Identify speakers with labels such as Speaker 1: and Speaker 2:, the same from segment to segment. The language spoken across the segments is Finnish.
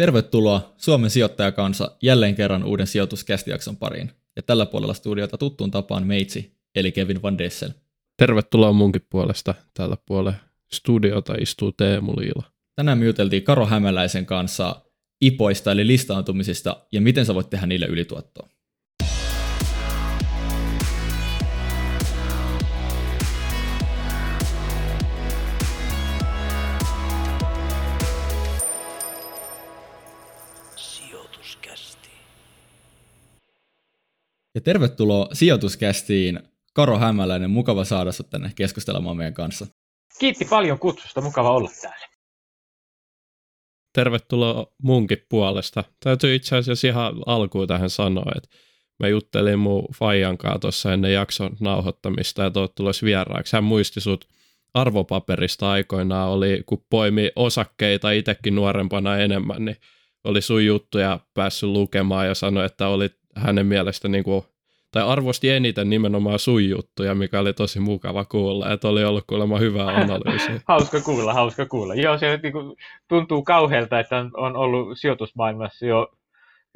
Speaker 1: Tervetuloa Suomen sijoittajakansa jälleen kerran uuden sijoituskästijakson pariin. Ja tällä puolella studiota tuttuun tapaan meitsi, eli Kevin Van Dessel.
Speaker 2: Tervetuloa munkin puolesta. Tällä puolella studiota istuu Teemu Liila.
Speaker 1: Tänään me juteltiin Karo Hämäläisen kanssa IPOista eli listaantumisista ja miten sä voit tehdä niille ylituottoa. Ja tervetuloa sijoituskästiin Karo Hämäläinen. Mukava saada sinut tänne keskustelemaan meidän kanssa.
Speaker 3: Kiitti paljon kutsusta. Mukava olla täällä.
Speaker 2: Tervetuloa munkin puolesta. Täytyy itse asiassa ihan alkuun tähän sanoa, että mä juttelin mun Fajan kanssa tuossa ennen jakson nauhoittamista ja tuot tulos vieraaksi. Hän muisti sut arvopaperista aikoinaan, oli, kun poimi osakkeita itsekin nuorempana enemmän, niin oli sun juttuja päässyt lukemaan ja sanoi, että oli hänen mielestä niin kuin, tai arvosti eniten nimenomaan sun juttuja, mikä oli tosi mukava kuulla, että oli ollut kuulemma hyvä analyysi.
Speaker 3: hauska kuulla, hauska kuulla. Joo, se niin kuin, tuntuu kauhealta, että on ollut sijoitusmaailmassa jo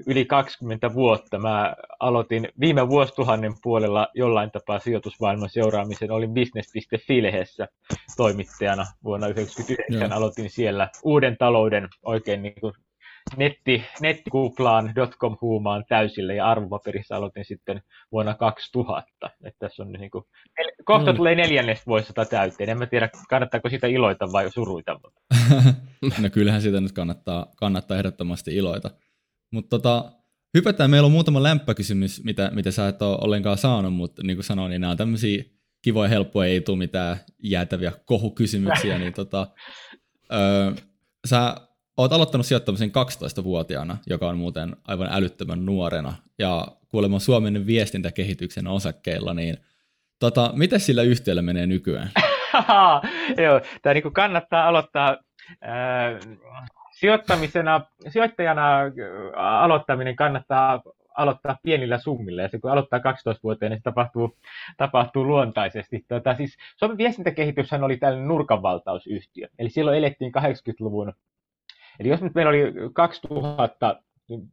Speaker 3: yli 20 vuotta. Mä aloitin viime vuosituhannen puolella jollain tapaa sijoitusmaailman seuraamisen. Olin business.fi-lehdessä toimittajana vuonna 1999. Aloitin siellä uuden talouden oikein niin kuin netti, nettikuplaan, dotcom huumaan täysille ja arvopaperissa aloitin sitten vuonna 2000. Että tässä on niin kuin, kohta mm. tulee neljännestä vuosista täyteen. En mä tiedä, kannattaako sitä iloita vai suruita. Mutta.
Speaker 1: no kyllähän sitä nyt kannattaa, kannattaa ehdottomasti iloita. Mutta tota, hypätään, meillä on muutama lämpökysymys, mitä, mitä sä et ole ollenkaan saanut, mutta niin kuin sanoin, niin nämä on tämmöisiä kivoja, helppoja, ei tule mitään jäätäviä kohukysymyksiä, niin tota, öö, sä oot aloittanut sijoittamisen 12-vuotiaana, joka on muuten aivan älyttömän nuorena, ja kuulemma Suomen viestintäkehityksen osakkeilla, niin tota, miten sillä yhtiöllä menee nykyään?
Speaker 3: Joo, tämä niin kannattaa aloittaa äh, sijoittamisena, sijoittajana äh, aloittaminen kannattaa aloittaa pienillä summilla, ja se kun aloittaa 12-vuotiaana, niin se tapahtuu, tapahtuu luontaisesti. Tota, siis Suomen viestintäkehityshän oli tällainen nurkanvaltausyhtiö, eli silloin elettiin 80-luvun Eli jos nyt meillä oli 2000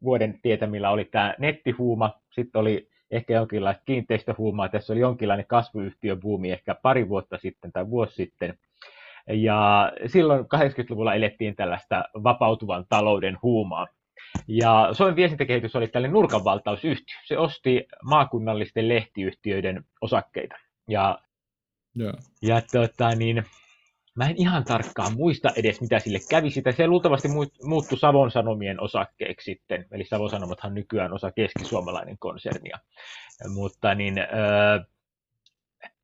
Speaker 3: vuoden tietämillä oli tämä nettihuuma, sitten oli ehkä jonkinlaista kiinteistöhuumaa, tässä oli jonkinlainen kasvuyhtiöbuumi ehkä pari vuotta sitten tai vuosi sitten. Ja silloin 80-luvulla elettiin tällaista vapautuvan talouden huumaa. Ja Suomen viestintäkehitys oli tällainen nurkanvaltausyhtiö. Se osti maakunnallisten lehtiyhtiöiden osakkeita. Ja, yeah. ja tota, niin, Mä en ihan tarkkaan muista edes, mitä sille kävi. Sitä se luultavasti muuttui Savon Sanomien osakkeeksi sitten. Eli Savon Sanomathan nykyään osa keskisuomalainen konsernia. Mutta niin, äh,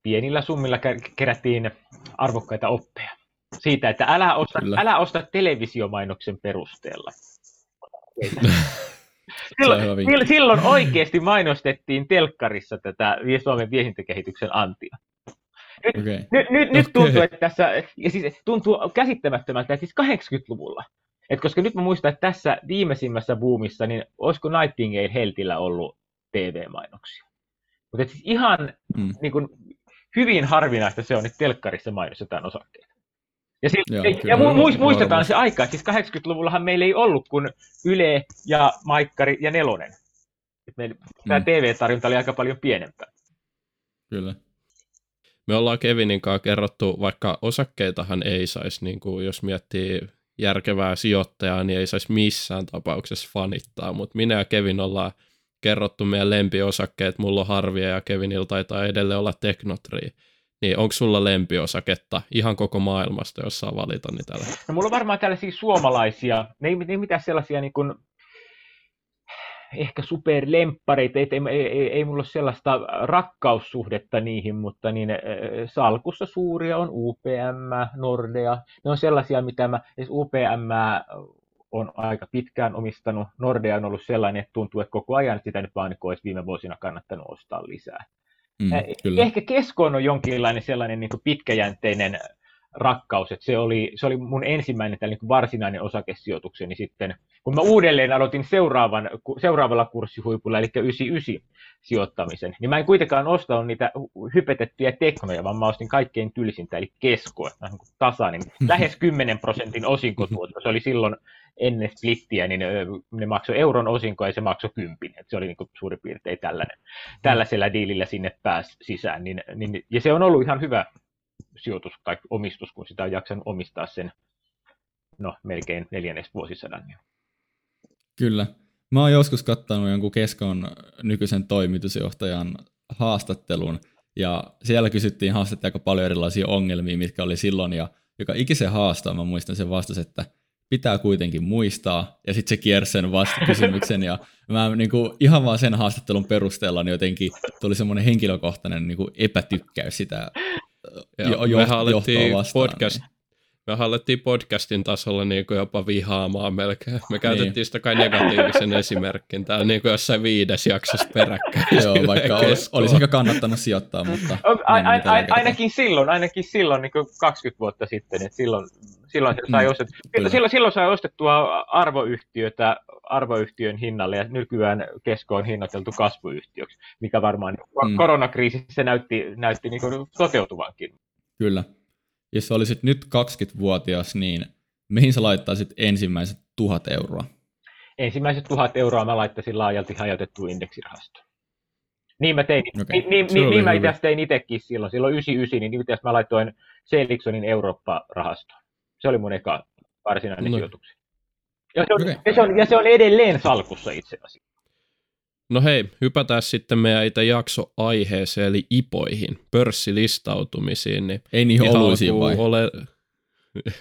Speaker 3: pienillä summilla kerättiin arvokkaita oppeja. Siitä, että älä osta, älä osta televisiomainoksen perusteella. silloin, silloin oikeasti mainostettiin telkkarissa tätä Suomen viestintäkehityksen antia. Nyt, okay. nyt, nyt, nyt tuntuu, että tässä, ja siis tuntuu käsittämättömältä, että siis 80-luvulla, et koska nyt mä muistan, että tässä viimeisimmässä boomissa, niin olisiko Nightingale Heltillä ollut TV-mainoksia. Mutta siis ihan mm. niin kun, hyvin harvinaista se on, että telkkarissa mainostetaan osakkeita. Ja, siis, Joo, ja mu- mu- muistetaan se aika, että siis 80-luvullahan meillä ei ollut kuin Yle ja Maikkari ja Nelonen. meillä, mm. Tämä TV-tarjonta oli aika paljon pienempää.
Speaker 1: Kyllä
Speaker 2: me ollaan Kevinin kanssa kerrottu, vaikka osakkeitahan ei saisi, niin kuin jos miettii järkevää sijoittajaa, niin ei saisi missään tapauksessa fanittaa, mutta minä ja Kevin ollaan kerrottu meidän lempiosakkeet, mulla on Harvia ja Kevinillä taitaa edelleen olla Teknotri. Niin onko sulla lempiosaketta ihan koko maailmasta, jos saa valita niitä?
Speaker 3: No mulla on varmaan tällaisia suomalaisia, ne ei, ne ei mitään sellaisia niin kuin ehkä superlemppareita, ei, ei, ei, ei mulla ole sellaista rakkaussuhdetta niihin, mutta niin, salkussa suuria on UPM, Nordea. Ne on sellaisia, mitä mä, siis UPM on aika pitkään omistanut. Nordea on ollut sellainen, että tuntuu, että koko ajan sitä nyt vaan olisi viime vuosina kannattanut ostaa lisää. Mm, kyllä. Ehkä keskoon on jonkinlainen sellainen niin pitkäjänteinen rakkaus, että se oli, se oli mun ensimmäinen tällainen niin varsinainen osakesijoitukseni sitten, kun mä uudelleen aloitin seuraavan, seuraavalla kurssihuipulla, eli 99 sijoittamisen, niin mä en kuitenkaan ostanut niitä hypetettyjä teknoja, vaan mä ostin kaikkein tylsintä, eli keskoa, niin tasainen, lähes 10 prosentin osinkotuotto, se oli silloin ennen splittiä, niin ne maksoi euron osinko ja se maksoi kympin. Et se oli niin kuin suurin piirtein tällainen. Tällaisella diilillä sinne pääsi sisään. Niin, niin, ja se on ollut ihan hyvä sijoitus tai omistus, kun sitä on jaksanut omistaa sen no, melkein neljänneksi vuosisadan.
Speaker 1: Kyllä. Mä oon joskus kattanut jonkun keskon nykyisen toimitusjohtajan haastattelun, ja siellä kysyttiin haastattelija aika paljon erilaisia ongelmia, mitkä oli silloin, ja joka ikisen haastaa, mä muistan sen vastas, että pitää kuitenkin muistaa, ja sitten se kiersi sen vastakysymyksen, ja mä niin kuin, ihan vaan sen haastattelun perusteella niin jotenkin tuli semmoinen henkilökohtainen niin kuin epätykkäys sitä
Speaker 2: ja jo, jo, johtoa vastaan. Podcast, niin me hallettiin podcastin tasolla niin kuin jopa vihaamaan melkein. Me käytettiin niin. sitä kai negatiivisen esimerkin täällä niin kuin jossain viides jaksossa peräkkäin.
Speaker 1: Joo, vaikka olisi, olisi ehkä kannattanut sijoittaa, mutta...
Speaker 3: A, a, a, ainakin silloin, ainakin silloin niin kuin 20 vuotta sitten, että silloin, silloin, sai mm, ostettua, silloin, silloin sai ostettua arvoyhtiötä arvoyhtiön hinnalle ja nykyään kesko on hinnoiteltu kasvuyhtiöksi, mikä varmaan mm. koronakriisissä näytti, näytti niin kuin toteutuvankin.
Speaker 1: Kyllä. Jos olisit nyt 20-vuotias, niin mihin sä laittaisit ensimmäiset tuhat euroa?
Speaker 3: Ensimmäiset tuhat euroa mä laittaisin laajalti hajautettuun indeksirahastoon. Niin mä tein, okay. niin, niin, niin, niin mä itse tein itsekin silloin, silloin 99, niin itse mä laitoin Seliksonin Eurooppa-rahastoon. Se oli mun eka varsinainen no. sijoitus. Ja se, on, okay. ja, se on, ja se on edelleen salkussa itse asiassa.
Speaker 2: No hei, hypätään sitten meidän itse jakso-aiheeseen, eli IPOihin, pörssilistautumisiin. Niin
Speaker 1: Ei niihin oluisiin vai? Ole...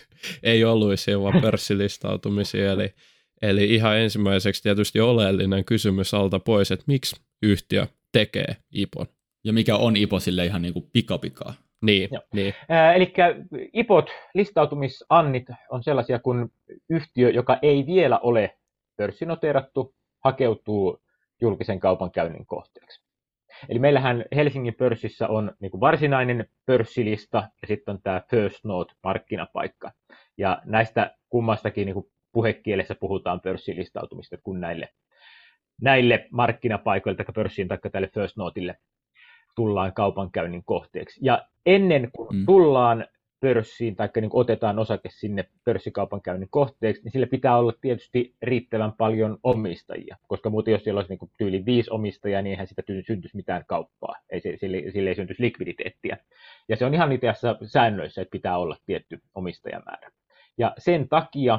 Speaker 2: Ei oluisiin, vaan pörssilistautumisiin. Eli, eli ihan ensimmäiseksi tietysti oleellinen kysymys alta pois, että miksi yhtiö tekee IPOn?
Speaker 1: Ja mikä on IPO sille ihan niin kuin pikapikaa?
Speaker 2: Niin, niin.
Speaker 3: Äh, eli IPOt, listautumisannit, on sellaisia, kun yhtiö, joka ei vielä ole pörssinoteerattu, hakeutuu julkisen kaupankäynnin kohteeksi. Eli meillähän Helsingin pörssissä on niin kuin varsinainen pörssilista ja sitten on tämä First Note-markkinapaikka. Ja näistä kummastakin niin kuin puhekielessä puhutaan pörssilistautumista, kun näille, näille markkinapaikoille tai pörssiin tai tälle First Noteille tullaan kaupankäynnin kohteeksi. Ja ennen kuin mm. tullaan pörssiin tai niin otetaan osake sinne pörssikaupankäynnin kohteeksi, niin sillä pitää olla tietysti riittävän paljon omistajia, koska muuten jos siellä olisi niin tyyli viisi omistajaa, niin eihän sitä syntyisi mitään kauppaa, ei, sille, sille ei syntyisi likviditeettiä. Ja se on ihan itse asiassa säännöissä, että pitää olla tietty omistajamäärä. Ja sen takia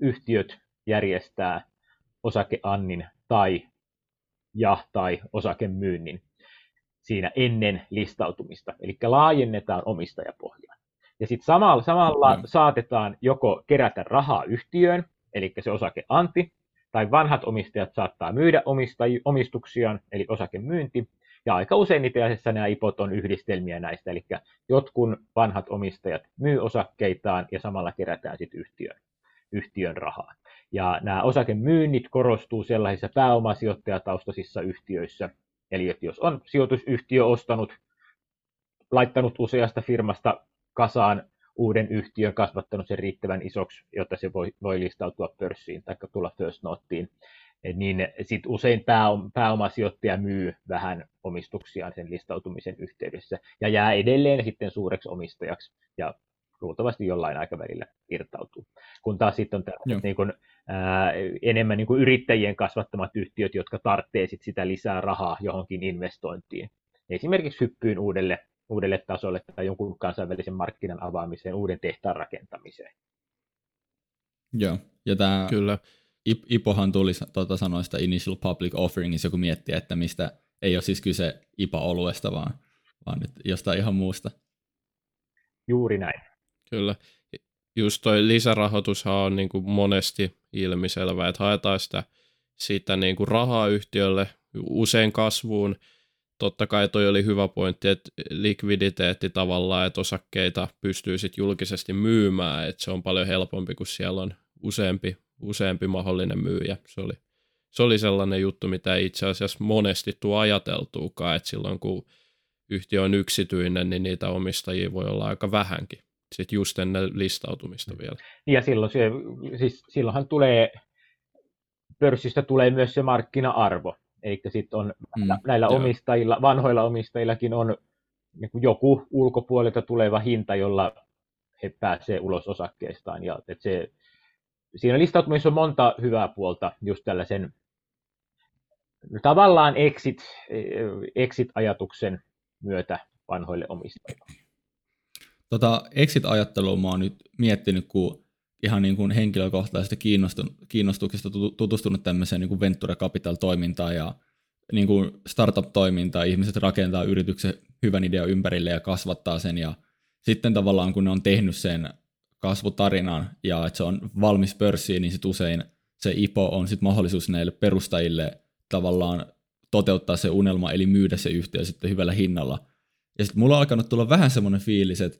Speaker 3: yhtiöt järjestää osakeannin tai ja tai osakemyynnin siinä ennen listautumista, eli laajennetaan omistajapohjaa. Ja sitten samalla, samalla mm. saatetaan joko kerätä rahaa yhtiöön, eli se osakeanti, tai vanhat omistajat saattaa myydä omistaj- omistuksiaan, eli osakemyynti, ja aika usein itse asiassa nämä IPOT on yhdistelmiä näistä, eli jotkun vanhat omistajat myy osakkeitaan ja samalla kerätään sitten yhtiön, yhtiön rahaa. Ja nämä osakemyynnit korostuu sellaisissa pääomasijoittajataustaisissa yhtiöissä, Eli että jos on sijoitusyhtiö ostanut, laittanut useasta firmasta kasaan uuden yhtiön, kasvattanut sen riittävän isoksi, jotta se voi, voi listautua pörssiin tai tulla First niin sit usein pääom, pääomasijoittaja myy vähän omistuksiaan sen listautumisen yhteydessä ja jää edelleen sitten suureksi omistajaksi ja luultavasti jollain aikavälillä irtautuu. Kun taas sitten on niin kuin, ää, enemmän niin kuin yrittäjien kasvattamat yhtiöt, jotka tarvitsee sit sitä lisää rahaa johonkin investointiin. Esimerkiksi hyppyyn uudelle, uudelle tasolle tai jonkun kansainvälisen markkinan avaamiseen, uuden tehtaan rakentamiseen.
Speaker 1: Joo, ja tämä Kyllä. IPOhan tuli tuota sanoista Initial Public Offeringissa, joku miettii, että mistä ei ole siis kyse IPA-oluesta, vaan, vaan nyt jostain ihan muusta.
Speaker 3: Juuri näin.
Speaker 2: Kyllä. Just toi lisärahoitushan on niin kuin monesti ilmiselvä, että haetaan sitä, sitä niin kuin rahaa yhtiölle usein kasvuun. Totta kai toi oli hyvä pointti, että likviditeetti tavallaan, että osakkeita pystyy sitten julkisesti myymään, että se on paljon helpompi, kun siellä on useampi, useampi mahdollinen myyjä. Se oli, se oli sellainen juttu, mitä itse asiassa monesti tuo ajateltuukaan, että silloin kun yhtiö on yksityinen, niin niitä omistajia voi olla aika vähänkin sitten just ennen listautumista mm. vielä.
Speaker 3: Ja silloin se, siis silloinhan tulee, pörssistä tulee myös se markkina-arvo. Eli sitten on mm, näillä joo. omistajilla, vanhoilla omistajillakin on niin kuin joku ulkopuolelta tuleva hinta, jolla he pääsee ulos osakkeestaan. Ja että se, siinä listautumisessa on monta hyvää puolta just tällaisen tavallaan exit, exit-ajatuksen myötä vanhoille omistajille.
Speaker 1: Tota, exit-ajattelua mä oon nyt miettinyt, kun ihan niin kuin henkilökohtaisesta kiinnostuksesta tutustunut tämmöiseen niin kuin venture capital-toimintaan ja niin kuin startup-toimintaan. Ihmiset rakentaa yrityksen hyvän idean ympärille ja kasvattaa sen ja sitten tavallaan kun ne on tehnyt sen kasvutarinan ja että se on valmis pörssiin, niin sitten usein se IPO on sitten mahdollisuus näille perustajille tavallaan toteuttaa se unelma, eli myydä se yhtiö sitten hyvällä hinnalla. Ja sitten mulla on alkanut tulla vähän semmoinen fiilis, että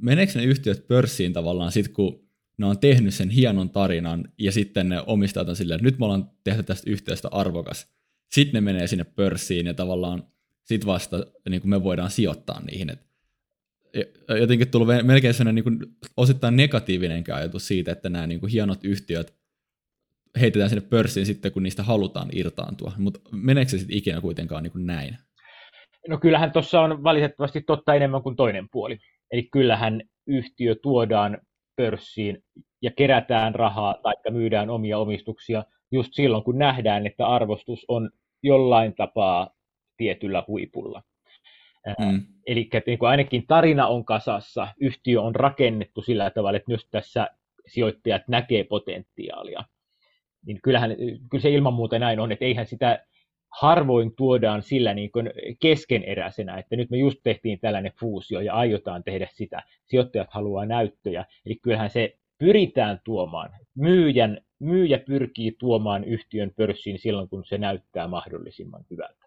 Speaker 1: meneekö ne yhtiöt pörssiin tavallaan sitten, kun ne on tehnyt sen hienon tarinan, ja sitten ne omistajat on silleen, että nyt me ollaan tehty tästä yhtiöstä arvokas. Sitten ne menee sinne pörssiin, ja tavallaan sitten vasta niin kuin me voidaan sijoittaa niihin. Et jotenkin tullut melkein sellainen niin kuin osittain negatiivinen ajatus siitä, että nämä niin kuin hienot yhtiöt heitetään sinne pörssiin sitten, kun niistä halutaan irtaantua. Mutta meneekö se sitten ikinä kuitenkaan niin kuin näin?
Speaker 3: No kyllähän tuossa on valitettavasti totta enemmän kuin toinen puoli. Eli kyllähän yhtiö tuodaan pörssiin ja kerätään rahaa tai myydään omia omistuksia just silloin, kun nähdään, että arvostus on jollain tapaa tietyllä huipulla. Mm. Eli niin kuin ainakin tarina on kasassa, yhtiö on rakennettu sillä tavalla, että myös tässä sijoittajat näkee potentiaalia. Niin kyllähän, kyllä se ilman muuta näin on, että eihän sitä harvoin tuodaan sillä niin kuin keskeneräisenä, että nyt me just tehtiin tällainen fuusio ja aiotaan tehdä sitä. Sijoittajat haluaa näyttöjä, eli kyllähän se pyritään tuomaan. Myyjän, myyjä pyrkii tuomaan yhtiön pörssiin silloin, kun se näyttää mahdollisimman hyvältä.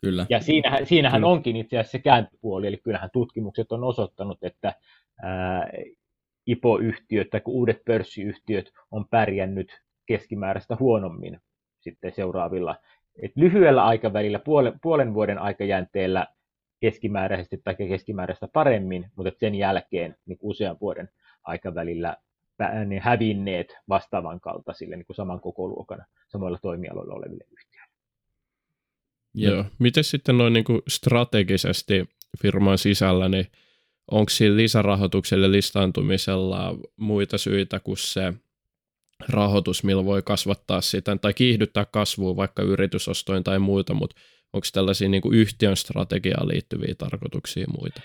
Speaker 1: Kyllä.
Speaker 3: Ja siinähän, siinähän Kyllä. onkin itse asiassa se kääntöpuoli, eli kyllähän tutkimukset on osoittanut, että ää, IPO-yhtiöt tai uudet pörssiyhtiöt on pärjännyt keskimääräistä huonommin sitten seuraavilla. Et lyhyellä aikavälillä, puolen, puolen vuoden aikajänteellä keskimääräisesti tai keskimääräistä paremmin, mutta sen jälkeen niin usean vuoden aikavälillä ne hävinneet vastaavan kaltaisille niin kuin saman koko luokan samoilla toimialoilla oleville yhtiöille.
Speaker 2: Joo. Miten sitten noin niin kuin strategisesti firman sisällä, niin onko siinä lisärahoitukselle listaantumisella muita syitä kuin se rahoitus, millä voi kasvattaa sitä tai kiihdyttää kasvua vaikka yritysostoin tai muita, mutta onko tällaisia niin kuin yhtiön strategiaan liittyviä tarkoituksia muita?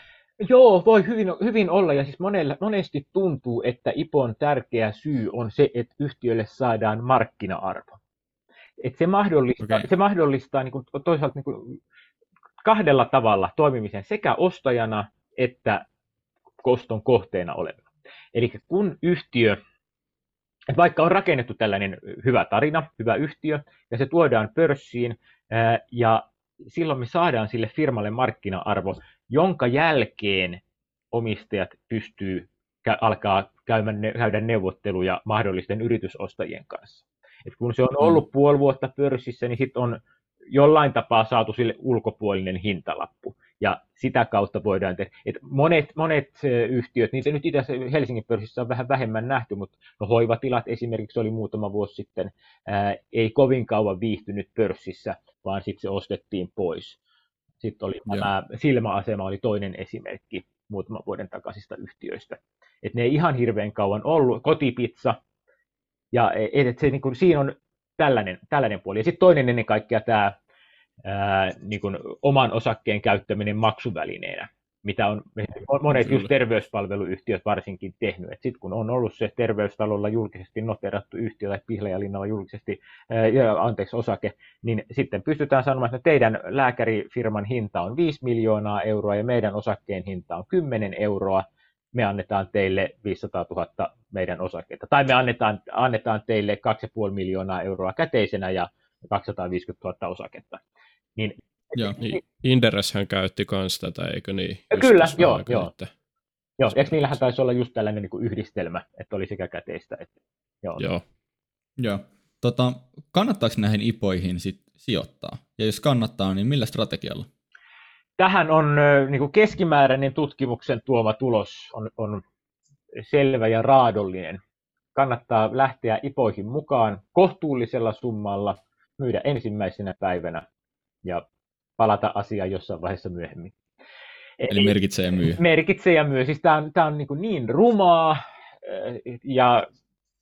Speaker 3: Joo, voi hyvin, hyvin olla, ja siis monella, monesti tuntuu, että IPOn tärkeä syy on se, että yhtiölle saadaan markkina-arvo. Et se mahdollistaa, okay. se mahdollistaa niin kuin, toisaalta niin kuin, kahdella tavalla toimimisen sekä ostajana että koston kohteena olevana. Eli kun yhtiö että vaikka on rakennettu tällainen hyvä tarina, hyvä yhtiö, ja se tuodaan pörssiin, ja silloin me saadaan sille firmalle markkina-arvo, jonka jälkeen omistajat pystyy alkaa käymään, käydä neuvotteluja mahdollisten yritysostajien kanssa. Et kun se on mm. ollut puoli vuotta pörssissä, niin sitten on jollain tapaa saatu sille ulkopuolinen hintalappu ja sitä kautta voidaan tehdä. Et monet, monet yhtiöt, niitä nyt itse Helsingin pörssissä on vähän vähemmän nähty, mutta no hoivatilat esimerkiksi oli muutama vuosi sitten, ää, ei kovin kauan viihtynyt pörssissä, vaan sitten se ostettiin pois. Sitten oli tämä silmäasema oli toinen esimerkki muutaman vuoden takaisista yhtiöistä. Et ne ei ihan hirveän kauan ollut, kotipizza, ja et, et se, niin kun, siinä on tällainen, tällainen puoli. Ja sitten toinen ennen kaikkea tämä ää, niin kuin oman osakkeen käyttäminen maksuvälineenä, mitä on monet just terveyspalveluyhtiöt varsinkin tehnyt. Sitten kun on ollut se terveystalolla julkisesti noterattu yhtiö tai Pihlajalinnalla julkisesti, ää, anteeksi, osake, niin sitten pystytään sanomaan, että teidän lääkärifirman hinta on 5 miljoonaa euroa ja meidän osakkeen hinta on 10 euroa, me annetaan teille 500 000 meidän osakkeita. Tai me annetaan, annetaan teille 2,5 miljoonaa euroa käteisenä ja 250 000 osaketta.
Speaker 2: Niin, joo, niin Indereshän käytti myös tätä, eikö niin?
Speaker 3: Just kyllä, joo, joo. Että... Joo, eikö niillähän taisi olla just tällainen niin kuin yhdistelmä, että oli sekä käteistä että...
Speaker 2: Joo. joo.
Speaker 1: joo. Tota, kannattaako näihin ipoihin sit sijoittaa? Ja jos kannattaa, niin millä strategialla?
Speaker 3: Tähän on niin kuin keskimääräinen tutkimuksen tuoma tulos on, on selvä ja raadollinen. Kannattaa lähteä ipoihin mukaan kohtuullisella summalla, myydä ensimmäisenä päivänä ja palata asiaan jossain vaiheessa myöhemmin.
Speaker 1: Eli merkitsee ja myy.
Speaker 3: Merkitsee ja myy. Siis tämä on, tää on niin, niin rumaa ja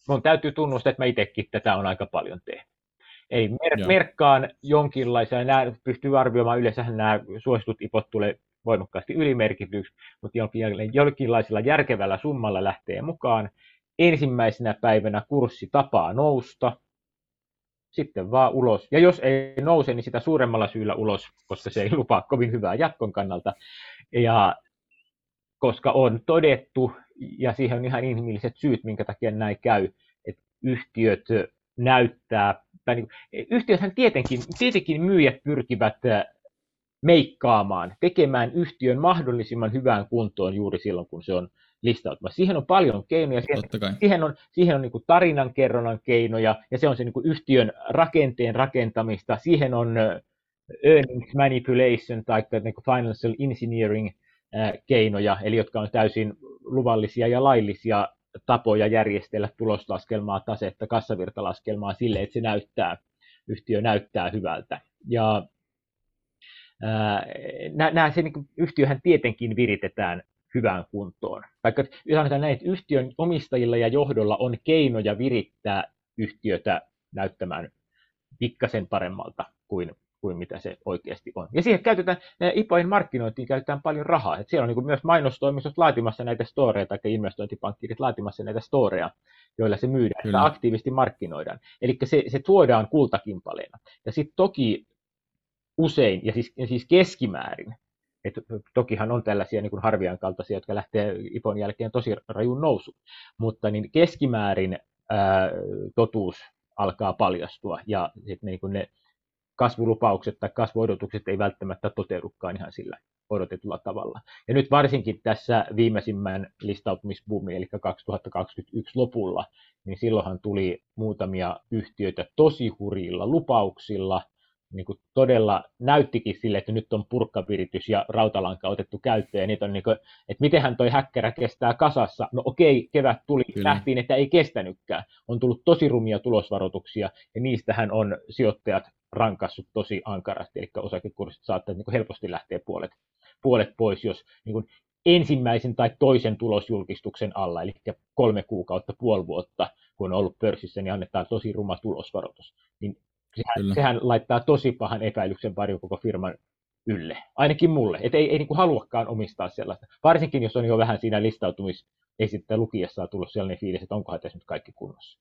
Speaker 3: mun täytyy tunnustaa, että mä itsekin tätä on aika paljon tehnyt. Ei mer- merkkaan jonkinlaisia, nämä pystyy arvioimaan, yleensä nämä suositut ipot tulee voimakkaasti ylimerkityksi, mutta jonkinlaisella järkevällä summalla lähtee mukaan. Ensimmäisenä päivänä kurssi tapaa nousta, sitten vaan ulos. Ja jos ei nouse, niin sitä suuremmalla syyllä ulos, koska se ei lupaa kovin hyvää jatkon kannalta. Ja koska on todettu, ja siihen on ihan inhimilliset syyt, minkä takia näin käy, että yhtiöt näyttää, tai niin, yhtiöthän tietenkin, tietenkin myyjät pyrkivät meikkaamaan, tekemään yhtiön mahdollisimman hyvään kuntoon juuri silloin, kun se on listautumassa. Siihen on paljon keinoja, siihen, siihen on, siihen on niin kuin tarinankerronnan keinoja, ja se on se niin kuin yhtiön rakenteen rakentamista, siihen on earnings manipulation tai niin kuin financial engineering keinoja, eli jotka on täysin luvallisia ja laillisia tapoja järjestellä tuloslaskelmaa, tasetta, kassavirtalaskelmaa sille, että se näyttää, yhtiö näyttää hyvältä. Ja nämä, se niin yhtiöhän tietenkin viritetään hyvään kuntoon. Vaikka sanotaan näin, että yhtiön omistajilla ja johdolla on keinoja virittää yhtiötä näyttämään pikkasen paremmalta kuin, kuin mitä se oikeasti on. Ja siihen käytetään, IPOin markkinointiin käytetään paljon rahaa. Et siellä on niin myös mainostoimistot laatimassa näitä storeja tai investointipankkirit laatimassa näitä storeja, joilla se myydään, Kyllä. aktiivisesti markkinoidaan. Eli se, se tuodaan kultakimpaleena. Ja sitten toki usein, ja siis, ja siis keskimäärin, et tokihan on tällaisia niin kuin Harvian kaltaisia, jotka lähtee IPON jälkeen tosi rajun nousu, mutta niin keskimäärin ää, totuus alkaa paljastua ja sit niin kuin ne kasvulupaukset tai kasvuodotukset ei välttämättä toteudukaan ihan sillä odotetulla tavalla. Ja nyt varsinkin tässä viimeisimmän listautumisbuumin, eli 2021 lopulla, niin silloinhan tuli muutamia yhtiöitä tosi hurjilla lupauksilla, niin kuin todella näyttikin sille, että nyt on purkkaviritys ja rautalanka otettu käyttöön, ja niitä on niin kuin, että mitenhän toi häkkärä kestää kasassa. No okei, kevät tuli, Kyllä. nähtiin, että ei kestänytkään. On tullut tosi rumia tulosvaroituksia, ja niistähän on sijoittajat rankassut tosi ankarasti, eli osakekurssit saattaa niin helposti lähteä puolet, puolet pois, jos niin kuin ensimmäisen tai toisen tulosjulkistuksen alla, eli kolme kuukautta, puoli vuotta, kun on ollut pörssissä, niin annetaan tosi ruma tulosvaroitus. Niin sehän, sehän laittaa tosi pahan epäilyksen varjon koko firman ylle. Ainakin mulle. Että ei, ei niin kuin haluakaan omistaa sellaista. Varsinkin, jos on jo vähän siinä listautumisesittä lukiessaan tullut sellainen fiilis, että onkohan tässä nyt kaikki kunnossa.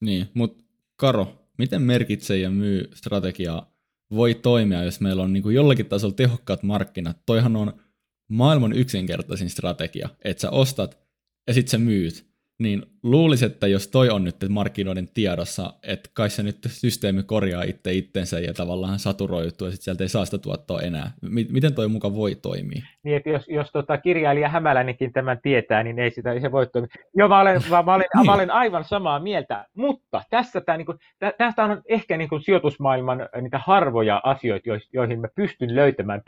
Speaker 1: Niin, mutta Karo, miten merkitsee ja myy strategiaa voi toimia, jos meillä on niin kuin jollakin tasolla tehokkaat markkinat? Toihan on maailman yksinkertaisin strategia, että sä ostat ja sitten sä myyt niin luulisin, että jos toi on nyt markkinoiden tiedossa, että kai se nyt systeemi korjaa itse itsensä ja tavallaan saturoituu ja sitten sieltä ei saa sitä tuottoa enää. Miten toi muka voi toimia?
Speaker 3: Niin, että jos, jos tota kirjailija Hämälänenkin tämän tietää, niin ei sitä ei se voi toimia. Joo, mä olen, mä, mä olen, niin. mä olen aivan samaa mieltä, mutta tässä tämä, niin kuin, tästä on ehkä niin kuin sijoitusmaailman niitä harvoja asioita, joihin mä pystyn löytämään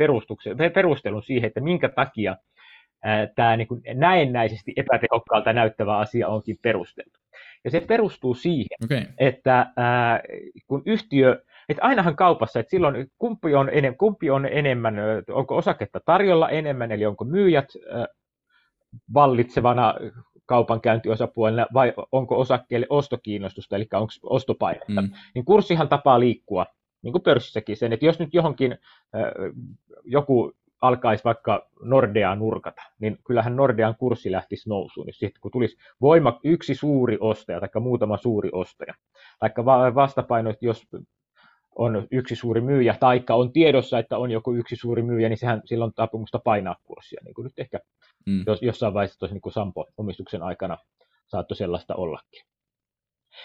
Speaker 3: perustelun siihen, että minkä takia tämä niin kuin näennäisesti epätehokkaalta näyttävä asia onkin perusteltu. Ja se perustuu siihen, okay. että ää, kun yhtiö, että ainahan kaupassa, että silloin kumpi on, enem, kumpi on enemmän, onko osaketta tarjolla enemmän, eli onko myyjät ää, vallitsevana kaupankäyntiosapuolena vai onko osakkeelle ostokiinnostusta, eli onko ostopainetta, mm. niin kurssihan tapaa liikkua, niin kuin pörssissäkin sen, että jos nyt johonkin joku alkaisi vaikka Nordeaa nurkata, niin kyllähän Nordean kurssi lähtisi nousuun. Niin sitten kun tulisi voima yksi suuri ostaja tai muutama suuri ostaja, tai vastapaino, että jos on yksi suuri myyjä, tai on tiedossa, että on joku yksi suuri myyjä, niin sehän silloin tapumusta painaa kurssia, niin kuin nyt ehkä mm. jos, jossain vaiheessa tosi niin kuin Sampo-omistuksen aikana saattoi sellaista ollakin.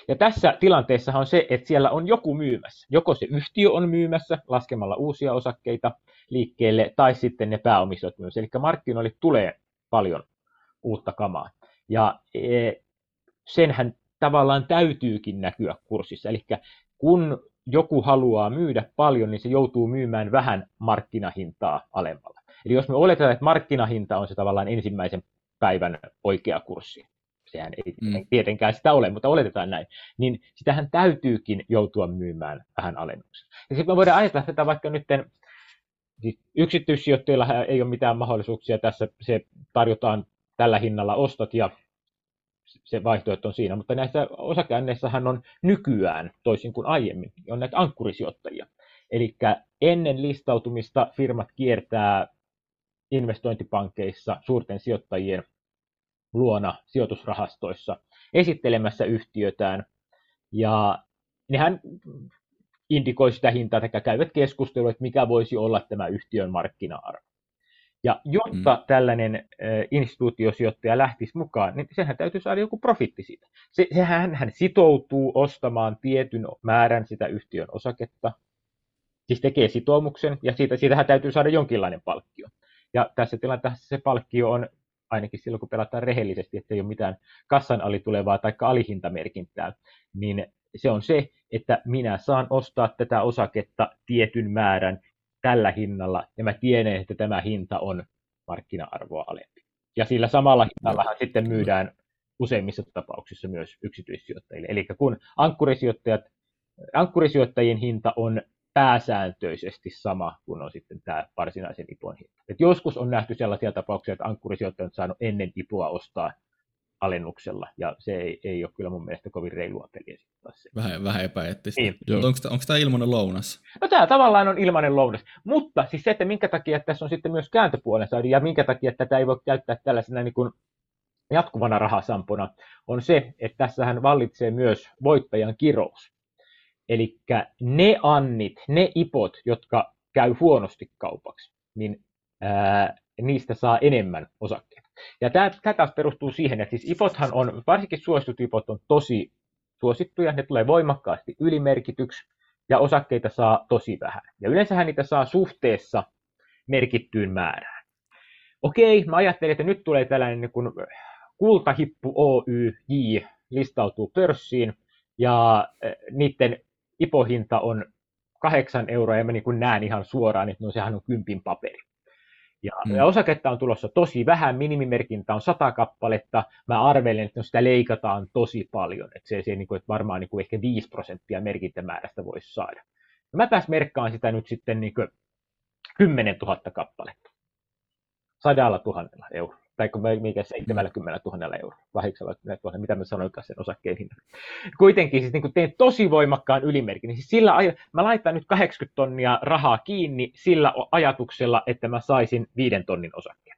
Speaker 3: Ja tässä tilanteessa on se, että siellä on joku myymässä. Joko se yhtiö on myymässä laskemalla uusia osakkeita liikkeelle, tai sitten ne pääomistot myös. Eli markkinoille tulee paljon uutta kamaa. Ja e, senhän tavallaan täytyykin näkyä kurssissa. Eli kun joku haluaa myydä paljon, niin se joutuu myymään vähän markkinahintaa alemmalla. Eli jos me oletetaan, että markkinahinta on se tavallaan ensimmäisen päivän oikea kurssi, sehän ei mm. tietenkään sitä ole, mutta oletetaan näin, niin sitähän täytyykin joutua myymään vähän alennuksella. Ja sitten me voidaan ajatella tätä vaikka nyt siis yksityissijoittajilla ei ole mitään mahdollisuuksia tässä, se tarjotaan tällä hinnalla ostot ja se vaihtoehto on siinä, mutta näissä osakeanneissahan on nykyään, toisin kuin aiemmin, on näitä ankkurisijoittajia. Eli ennen listautumista firmat kiertää investointipankkeissa suurten sijoittajien luona sijoitusrahastoissa esittelemässä yhtiötään. Ja nehän indikoi sitä hintaa, tai käyvät keskustelua, että mikä voisi olla tämä yhtiön markkina-arvo. Ja jotta mm. tällainen instituutiosijoittaja lähtisi mukaan, niin sehän täytyy saada joku profitti siitä. Se, sehän hän sitoutuu ostamaan tietyn määrän sitä yhtiön osaketta, siis tekee sitoumuksen, ja siitä, siitähän täytyy saada jonkinlainen palkkio. Ja tässä tilanteessa se palkkio on ainakin silloin, kun pelataan rehellisesti, että ei ole mitään kassan alitulevaa tai alihintamerkintää, niin se on se, että minä saan ostaa tätä osaketta tietyn määrän tällä hinnalla, ja mä tiedän, että tämä hinta on markkina-arvoa alempi. Ja sillä samalla hinnalla sitten myydään useimmissa tapauksissa myös yksityissijoittajille. Eli kun ankkurisijoittajat, ankkurisijoittajien hinta on pääsääntöisesti sama kuin on sitten tämä varsinaisen IPOn hinta. Et joskus on nähty sellaisia tapauksia, että ankkurisijoittaja on saanut ennen IPOa ostaa alennuksella, ja se ei, ei ole kyllä mun mielestä kovin reilua peliä.
Speaker 1: Vähän, vähän epäeettistä. Niin. Onko, onko tämä ilmainen lounas?
Speaker 3: No tämä tavallaan on ilmainen lounas, mutta siis se, että minkä takia tässä on sitten myös kääntöpuolensa, ja minkä takia tätä ei voi käyttää tällaisena niin kuin jatkuvana rahasampona, on se, että tässähän vallitsee myös voittajan kirous. Eli ne annit, ne ipot, jotka käy huonosti kaupaksi, niin ää, niistä saa enemmän osakkeita. Ja tämä, taas perustuu siihen, että siis ipothan on, varsinkin suositut ipot on tosi suosittuja, ne tulee voimakkaasti ylimerkityksi, ja osakkeita saa tosi vähän. Ja yleensähän niitä saa suhteessa merkittyyn määrään. Okei, mä ajattelin, että nyt tulee tällainen niin kuin kultahippu OYJ listautuu pörssiin, ja niiden IPO-hinta on kahdeksan euroa, ja mä niin kuin näen ihan suoraan, että no sehän on kympin paperi. Ja, mm. ja osaketta on tulossa tosi vähän, minimimerkintä on sata kappaletta. Mä arvelen, että no sitä leikataan tosi paljon, että se, se niin kuin, että varmaan niin kuin ehkä 5 prosenttia merkintämäärästä voisi saada. No mä pääs merkkaan sitä nyt sitten niin kuin 10 000 kappaletta. Sadalla tuhannella eurolla tai mikä 70 000 euroa, 80 000, mitä mä sanoin sen osakkeen hinnan. Kuitenkin siis niin kun teen tosi voimakkaan ylimerkin, niin siis sillä aj- mä laitan nyt 80 tonnia rahaa kiinni sillä ajatuksella, että mä saisin 5 tonnin osakkeen.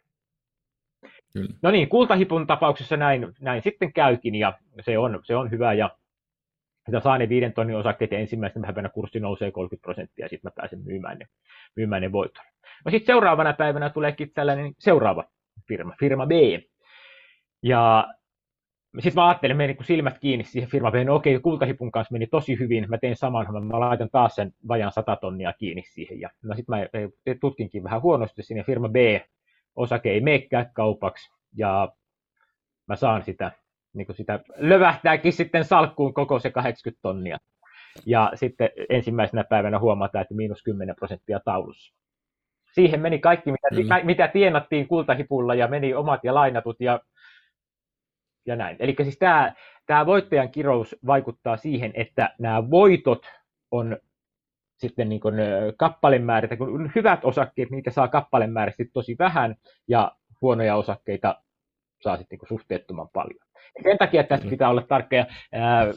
Speaker 3: Kyllä. No niin, kultahipun tapauksessa näin, näin sitten käykin ja se on, se on hyvä ja että saa ne viiden tonnin osakkeet ja ensimmäisenä päivänä kurssi nousee 30 prosenttia ja sitten mä pääsen myymään ne, myymään ne voiton. No sitten seuraavana päivänä tuleekin tällainen seuraava firma, firma B. Ja sitten mä ajattelin, menin niin silmät kiinni siihen firma B, no okei, kultahipun kanssa meni tosi hyvin, mä tein saman, mä laitan taas sen vajan 100 tonnia kiinni siihen. Ja no sitten mä tutkinkin vähän huonosti sinne, firma B osake ei meekään kaupaksi, ja mä saan sitä, niin kuin sitä lövähtääkin sitten salkkuun koko se 80 tonnia. Ja sitten ensimmäisenä päivänä huomataan, että miinus 10 prosenttia taulussa siihen meni kaikki, mitä, mm. mitä tienattiin kultahipulla ja meni omat ja lainatut ja, ja näin. Eli siis tämä, tämä voittajan kirous vaikuttaa siihen, että nämä voitot on sitten niin kuin kappalemääräistä, kun hyvät osakkeet, niitä saa kappalemääräisesti tosi vähän ja huonoja osakkeita saa sitten niin suhteettoman paljon. Ja sen takia tässä pitää olla tarkka, ja ää,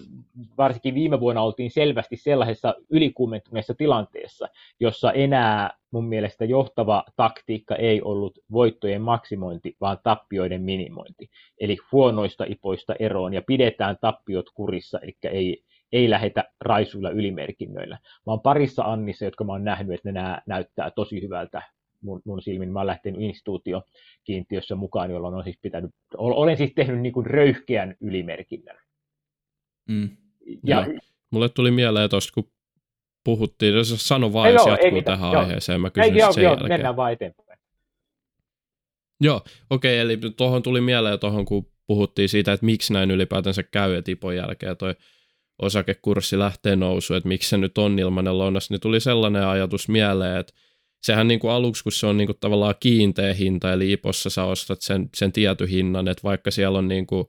Speaker 3: varsinkin viime vuonna oltiin selvästi sellaisessa ylikuumentuneessa tilanteessa, jossa enää mun mielestä johtava taktiikka ei ollut voittojen maksimointi, vaan tappioiden minimointi. Eli huonoista ipoista eroon ja pidetään tappiot kurissa, eli ei, ei lähetä raisuilla ylimerkinnöillä, vaan parissa Annissa, jotka mä oon nähnyt, että nää näyttää tosi hyvältä mun, mun silmin. Mä oon lähtenyt instituutiokiintiössä mukaan, jolloin on siis pitänyt, olen siis tehnyt niin kuin röyhkeän ylimerkinnän.
Speaker 2: Mm. Ja, ja, mulle tuli mieleen tuosta, kun puhuttiin, jos sano vaan, jos jatkuu ei tähän joo. aiheeseen, mä kysyn ei, joo, sen joo, jälkeen.
Speaker 3: mennään vaan eteenpäin.
Speaker 2: Joo, okei, okay, eli tuohon tuli mieleen tuohon, kun puhuttiin siitä, että miksi näin ylipäätänsä käy, että Ipon jälkeen toi osakekurssi lähtee nousuun, että miksi se nyt on ilmanen lounas, niin tuli sellainen ajatus mieleen, että sehän niin kuin aluksi, kun se on niin kuin tavallaan kiinteä hinta, eli Ipossa sä ostat sen, sen tietyn hinnan, että vaikka siellä on niin kuin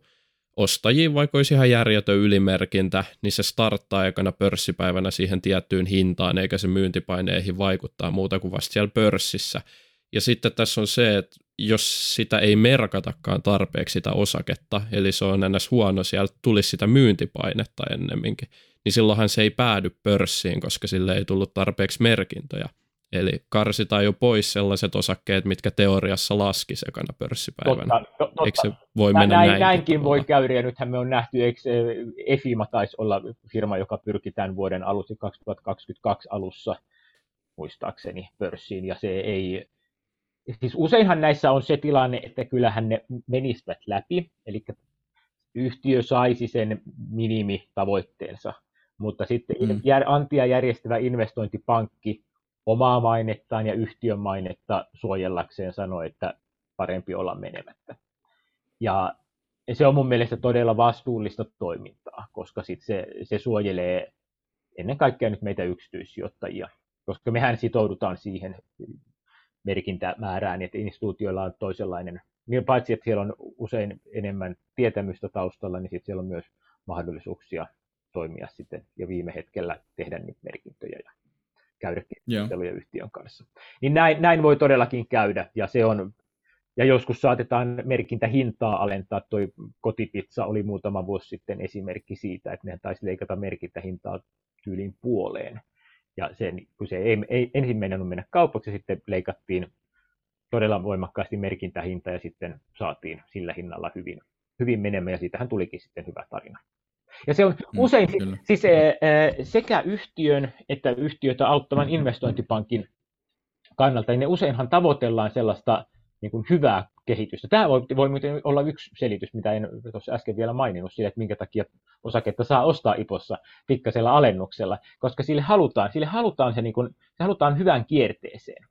Speaker 2: ostajia, vaikka olisi ihan järjetön ylimerkintä, niin se starttaa ekana pörssipäivänä siihen tiettyyn hintaan, eikä se myyntipaineihin vaikuttaa muuta kuin vasta siellä pörssissä. Ja sitten tässä on se, että jos sitä ei merkatakaan tarpeeksi sitä osaketta, eli se on ennäs huono, sieltä tulisi sitä myyntipainetta ennemminkin, niin silloinhan se ei päädy pörssiin, koska sille ei tullut tarpeeksi merkintöjä. Eli karsitaan jo pois sellaiset osakkeet, mitkä teoriassa laski sekana pörssipäivänä. Totta, to, totta. Eikö se voi Nä, mennä näin, näin
Speaker 3: Näinkin voi käydä, ja nythän me on nähty, eikö Efima taisi olla firma, joka pyrki tämän vuoden alussa, 2022 alussa, muistaakseni, pörssiin, ja se ei, siis useinhan näissä on se tilanne, että kyllähän ne menisivät läpi, eli yhtiö saisi sen minimitavoitteensa, mutta sitten mm. antia järjestävä investointipankki omaa mainettaan ja yhtiön mainetta suojellakseen sanoi, että parempi olla menemättä. Ja se on mun mielestä todella vastuullista toimintaa, koska sit se, se suojelee ennen kaikkea nyt meitä yksityissijoittajia, koska mehän sitoudutaan siihen merkintämäärään, että instituutioilla on toisenlainen, niin paitsi että siellä on usein enemmän tietämystä taustalla, niin sitten siellä on myös mahdollisuuksia toimia sitten ja viime hetkellä tehdä niitä merkintöjä ja käydä keskusteluja yeah. yhtiön kanssa. Niin näin, näin voi todellakin käydä, ja se on ja joskus saatetaan merkintähintaa alentaa. Toi kotipizza oli muutama vuosi sitten esimerkki siitä, että ne taisi leikata merkintähintaa tyylin puoleen. Ja sen, kun se ei, ei ensin mennyt mennä kaupaksi, sitten leikattiin todella voimakkaasti merkintähinta ja sitten saatiin sillä hinnalla hyvin, hyvin menemään ja siitähän tulikin sitten hyvä tarina. Ja se on mm, usein mm, siis e, sekä yhtiön että yhtiötä auttavan investointipankin kannalta, niin ne useinhan tavoitellaan sellaista niin kuin hyvää kehitystä. Tämä voi, voi olla yksi selitys, mitä en tuossa äsken vielä maininnut, sille, että minkä takia osaketta saa ostaa IPOssa pikkaisella alennuksella, koska sille halutaan, sille halutaan, se, niin kuin, se halutaan hyvään kierteeseen.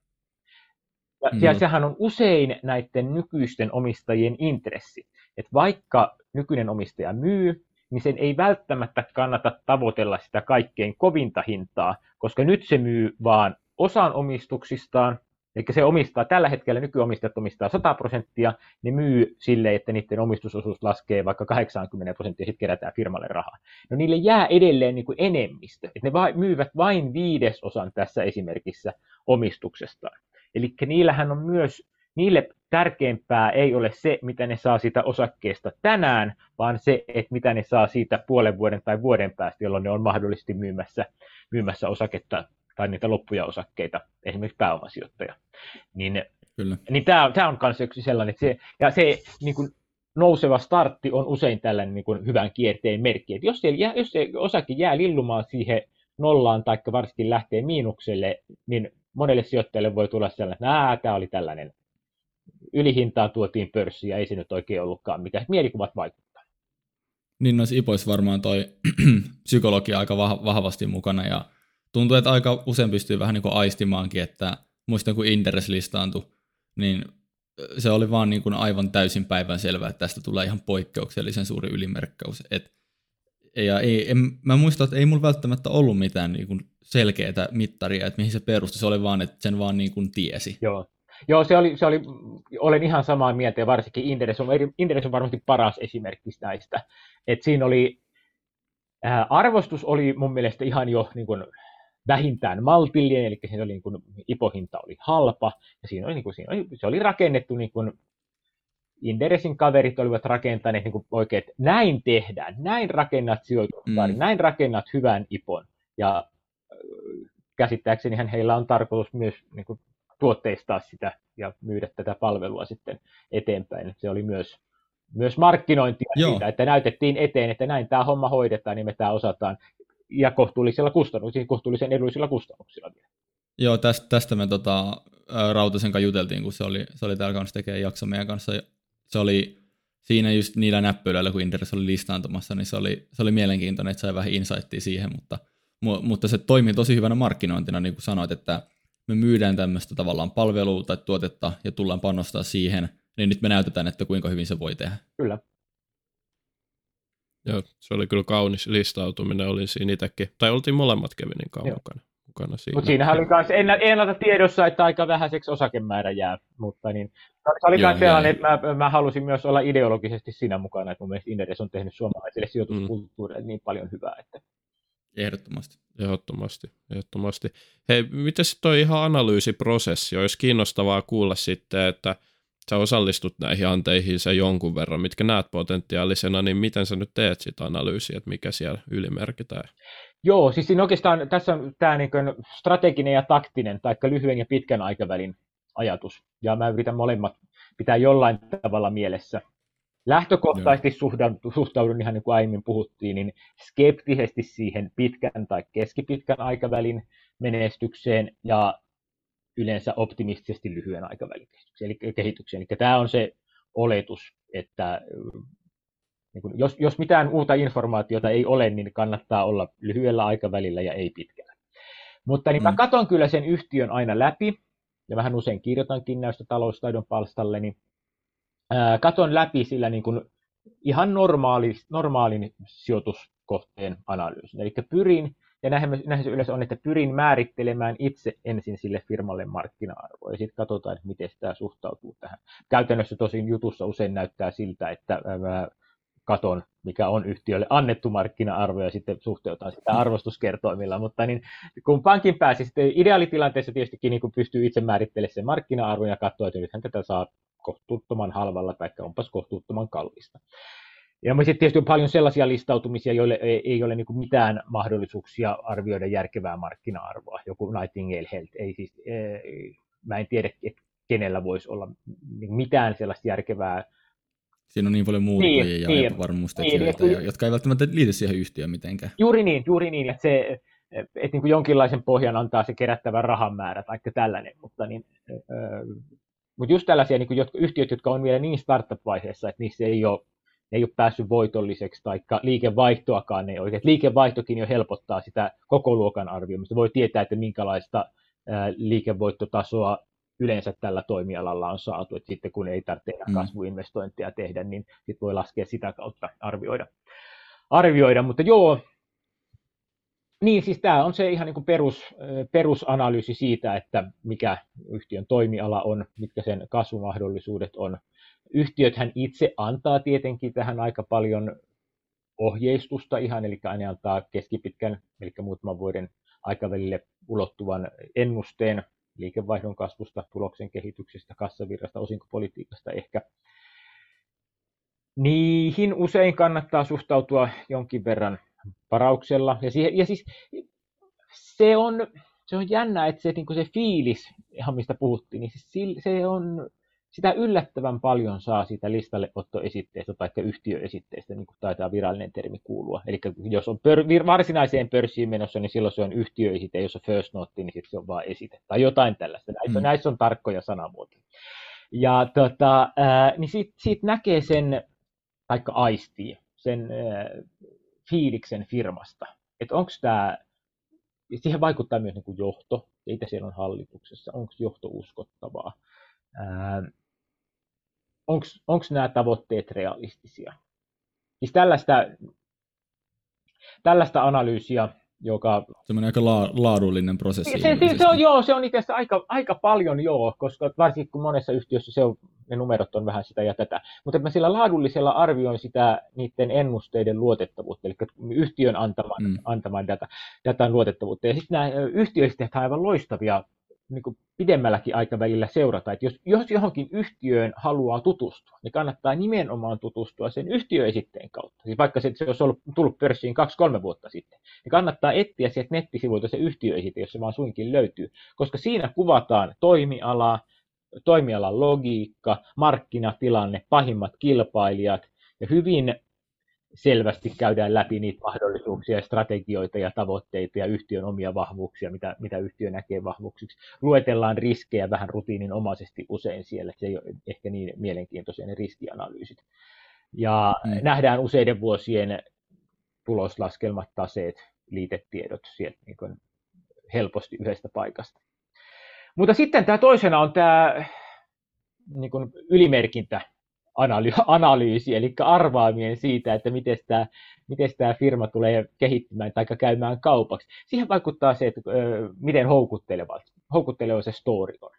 Speaker 3: Ja, mm. ja sehän on usein näiden nykyisten omistajien intressi, että vaikka nykyinen omistaja myy, niin sen ei välttämättä kannata tavoitella sitä kaikkein kovinta hintaa, koska nyt se myy vaan osan omistuksistaan, eli se omistaa, tällä hetkellä nykyomistajat omistaa 100 prosenttia, ne myy sille, että niiden omistusosuus laskee vaikka 80 prosenttia, sitten kerätään firmalle rahaa. No niille jää edelleen niin kuin enemmistö, että ne myyvät vain viidesosan tässä esimerkissä omistuksestaan. Eli niillähän on myös niille tärkeämpää ei ole se, mitä ne saa siitä osakkeesta tänään, vaan se, että mitä ne saa siitä puolen vuoden tai vuoden päästä, jolloin ne on mahdollisesti myymässä, myymässä osaketta tai niitä loppuja osakkeita, esimerkiksi pääomasijoittaja. Niin, Kyllä. niin tämä, tämä on myös yksi sellainen, että se, ja se niin kuin nouseva startti on usein tällainen niin kuin hyvän kierteen merkki. Että jos, se, jää, jos se osake jää lillumaan siihen nollaan tai varsinkin lähtee miinukselle, niin monelle sijoittajalle voi tulla sellainen, että tämä oli tällainen ylihintaan tuotiin pörssiin ja ei se nyt oikein ollutkaan mitään. Mielikuvat vaikuttaa.
Speaker 1: Niin noissa IPOissa varmaan toi psykologia aika vahvasti mukana ja tuntuu, että aika usein pystyy vähän niin kuin aistimaankin, että muistan kun Interes listaantui, niin se oli vaan niin kuin aivan täysin päivän selvää, että tästä tulee ihan poikkeuksellisen suuri ylimerkkaus. Et, ja ei, en, mä muistan, että ei mulla välttämättä ollut mitään niin kuin selkeää mittaria, että mihin se perustui. Se oli vaan, että sen vaan niin kuin tiesi.
Speaker 3: Joo. Joo, se oli, se oli, olen ihan samaa mieltä ja varsinkin Inderes on, Inderes on varmasti paras esimerkki näistä. Et siinä oli, ää, arvostus oli mun mielestä ihan jo niin kuin, vähintään maltillinen, eli siinä oli niin kuin, ipohinta oli halpa, ja siinä oli, niin kuin, siinä oli, se oli rakennettu niin kuin, Inderesin kaverit olivat rakentaneet niin kuin oikein, että näin tehdään, näin rakennat sijoituskaari, mm. näin rakennat hyvän ipon. Ja käsittääkseni heillä on tarkoitus myös niin kuin, tuotteistaa sitä ja myydä tätä palvelua sitten eteenpäin. Se oli myös, myös markkinointia Joo. siitä, että näytettiin eteen, että näin tämä homma hoidetaan, niin me tämä osataan ja kohtuullisilla kustannuksilla, kohtuullisen edullisilla kustannuksilla vielä.
Speaker 1: Joo, tästä, tästä me tota, Rautasen kanssa juteltiin, kun se oli, se oli täällä kanssa tekee jakso meidän kanssa. Se oli siinä just niillä näppylöillä, kun Interes oli listaantumassa, niin se oli, se oli mielenkiintoinen, että sai vähän insightia siihen, mutta, mutta se toimii tosi hyvänä markkinointina, niin kuin sanoit, että me myydään tämmöistä tavallaan palvelua tai tuotetta ja tullaan panostaa siihen, niin nyt me näytetään, että kuinka hyvin se voi tehdä.
Speaker 3: Kyllä.
Speaker 2: Joo, se oli kyllä kaunis listautuminen, oli siinä itsekin. Tai oltiin molemmat Kevinin kanssa mukana, mukana siinä.
Speaker 3: Mutta siinähän oli myös ennalta tiedossa, että aika vähäiseksi osakemäärä jää. Mutta niin, se oli myös sellainen, että mä, mä, halusin myös olla ideologisesti siinä mukana, että mun mielestä Inderes on tehnyt suomalaisille sijoituskulttuurille mm. niin paljon hyvää, että
Speaker 1: Ehdottomasti.
Speaker 2: Ehdottomasti, ehdottomasti. Hei, miten toi ihan analyysiprosessi? Olisi kiinnostavaa kuulla sitten, että sä osallistut näihin anteihin se jonkun verran, mitkä näet potentiaalisena, niin miten sä nyt teet sitä analyysiä, että mikä siellä ylimerkitään?
Speaker 3: Joo, siis siinä oikeastaan tässä on tämä niin strateginen ja taktinen, tai lyhyen ja pitkän aikavälin ajatus. Ja mä yritän molemmat pitää jollain tavalla mielessä. Lähtökohtaisesti Joo. suhtaudun ihan niin kuin aiemmin puhuttiin, niin skeptisesti siihen pitkän tai keskipitkän aikavälin menestykseen ja yleensä optimistisesti lyhyen aikavälin kehitykseen. Eli, kehitykseen. eli tämä on se oletus, että niin kun, jos, jos mitään uutta informaatiota ei ole, niin kannattaa olla lyhyellä aikavälillä ja ei pitkällä. Mutta niin mm. mä katson kyllä sen yhtiön aina läpi, ja vähän usein kirjoitankin näistä taloustaidon palstalle, niin ää, katon läpi sillä niin kuin ihan normaali, normaalin sijoituskohteen analyysin. Eli pyrin, ja näinhän se yleensä on, että pyrin määrittelemään itse ensin sille firmalle markkina-arvoa, ja sitten katsotaan, että miten tämä suhtautuu tähän. Käytännössä tosin jutussa usein näyttää siltä, että ää, katon, mikä on yhtiölle annettu markkina-arvo ja sitten suhteutaan sitä mm. arvostuskertoimilla, mutta niin, kun pankin pääsi sitten ideaalitilanteessa tietystikin niin pystyy itse määrittelemään sen markkina-arvon ja katsoa, että nythän tätä saa kohtuuttoman halvalla tai onpas kohtuuttoman kallista. Ja sitten tietysti on paljon sellaisia listautumisia, joille ei, ole niin mitään mahdollisuuksia arvioida järkevää markkina-arvoa. Joku Nightingale Health, ei siis, ei, mä en tiedä, että kenellä voisi olla mitään sellaista järkevää
Speaker 1: Siinä on niin paljon muuttajia niin, ja niin, epävarmuustekijöitä, niin, jotka ei välttämättä liity siihen yhtiöön mitenkään.
Speaker 3: Juuri niin, juuri niin, että se, että niin kuin jonkinlaisen pohjan antaa se kerättävä rahan määrä tai tällainen, mutta, niin, mutta just tällaisia niin kuin jotka, yhtiöt, jotka on vielä niin startup-vaiheessa, että niissä ei ole, ne ei ole päässyt voitolliseksi, tai liikevaihtoakaan ei oikein. Liikevaihtokin jo helpottaa sitä koko luokan arvioimista. Voi tietää, että minkälaista liikevoittotasoa yleensä tällä toimialalla on saatu, että sitten kun ei tarvitse enää mm. kasvuinvestointeja tehdä, niin sitten voi laskea sitä kautta arvioida. arvioida. Mutta joo, niin siis tämä on se ihan niin kuin perus, perusanalyysi siitä, että mikä yhtiön toimiala on, mitkä sen kasvumahdollisuudet on. Yhtiöthän itse antaa tietenkin tähän aika paljon ohjeistusta ihan, eli aina antaa keskipitkän, eli muutaman vuoden aikavälille ulottuvan ennusteen liikevaihdon kasvusta, tuloksen kehityksestä, kassavirrasta, osinkopolitiikasta ehkä. Niihin usein kannattaa suhtautua jonkin verran varauksella. Ja, siihen, ja siis se on, se on jännä, että se, niin se fiilis, ihan mistä puhuttiin, niin se, se on sitä yllättävän paljon saa siitä listalle ottoesitteestä tai yhtiöesitteestä, niin kuin taitaa virallinen termi kuulua. Eli jos on pör, varsinaiseen pörssiin menossa, niin silloin se on yhtiöesite, jos on first note, niin sitten se on vain esite, tai jotain tällaista. Näissä, mm. näissä on tarkkoja sanamuotoja. Ja tota, ää, niin siitä, siitä näkee sen, vaikka aistii, sen ää, fiiliksen firmasta, että onko tämä, siihen vaikuttaa myös niin kuin johto, keitä siellä on hallituksessa, onko johto uskottavaa, onko nämä tavoitteet realistisia. Siis tällaista, tällaista analyysiä, joka...
Speaker 1: Semmoinen aika la- laadullinen prosessi.
Speaker 3: Se, se, se on, joo, se on itse asiassa aika, aika paljon joo, koska varsinkin kun monessa yhtiössä se on, ne numerot on vähän sitä ja tätä. Mutta mä sillä laadullisella arvioin sitä niiden ennusteiden luotettavuutta, eli yhtiön antaman, mm. antaman data, datan luotettavuutta. Ja sitten nämä yhtiöistä aivan loistavia niin kuin pidemmälläkin aikavälillä seurata, että jos, jos johonkin yhtiöön haluaa tutustua, niin kannattaa nimenomaan tutustua sen yhtiöesitteen kautta. Siis vaikka se, se olisi ollut, tullut pörssiin kaksi-kolme vuotta sitten, niin kannattaa etsiä sieltä nettisivuilta se yhtiöesite, jos se vaan suinkin löytyy, koska siinä kuvataan toimialaa, toimialan logiikka, markkinatilanne, pahimmat kilpailijat ja hyvin selvästi käydään läpi niitä mahdollisuuksia ja strategioita ja tavoitteita ja yhtiön omia vahvuuksia, mitä, mitä yhtiö näkee vahvuuksiksi. Luetellaan riskejä vähän rutiininomaisesti usein siellä, se ei ole ehkä niin mielenkiintoisia ne riskianalyysit. Ja mm. nähdään useiden vuosien tuloslaskelmat, taseet, liitetiedot sieltä niin kuin helposti yhdestä paikasta. Mutta sitten tämä toisena on tämä niin kuin ylimerkintä analyysi, eli arvaamien siitä, että miten tämä, miten tämä firma tulee kehittymään tai käymään kaupaksi. Siihen vaikuttaa se, että miten houkutteleva, houkutteleva se story on.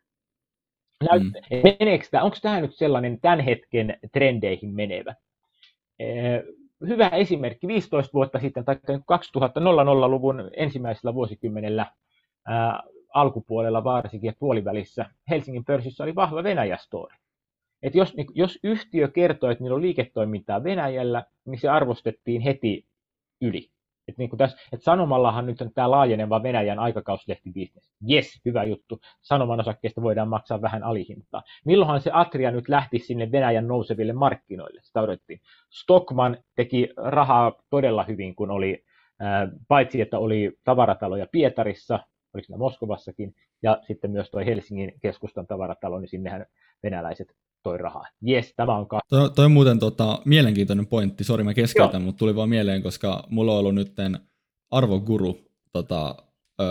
Speaker 3: Näyt, mm. tämä, onko tämä nyt sellainen tämän hetken trendeihin menevä? Hyvä esimerkki, 15 vuotta sitten tai 2000-luvun ensimmäisellä vuosikymmenellä ää, alkupuolella varsinkin ja puolivälissä Helsingin pörssissä oli vahva Venäjä-story. Että jos, niin, jos yhtiö kertoo, että niillä on liiketoimintaa Venäjällä, niin se arvostettiin heti yli. Että niin että Sanomallahan nyt on tämä laajeneva Venäjän aikakauslehti-bisnes. Yes, hyvä juttu. Sanoman osakkeesta voidaan maksaa vähän alihintaa. Milloinhan se Atria nyt lähti sinne Venäjän nouseville markkinoille? Sitä odottiin. Stockman teki rahaa todella hyvin, kun oli, paitsi että oli tavarataloja Pietarissa, oliko ne Moskovassakin, ja sitten myös tuo Helsingin keskustan tavaratalo, niin sinnehän venäläiset toi rahaa. Jes, tämä on ka-
Speaker 1: toi, toi on muuten tota, mielenkiintoinen pointti, sori mä keskeytän, mutta tuli vaan mieleen, koska mulla on ollut nyt arvoguru tota, ö,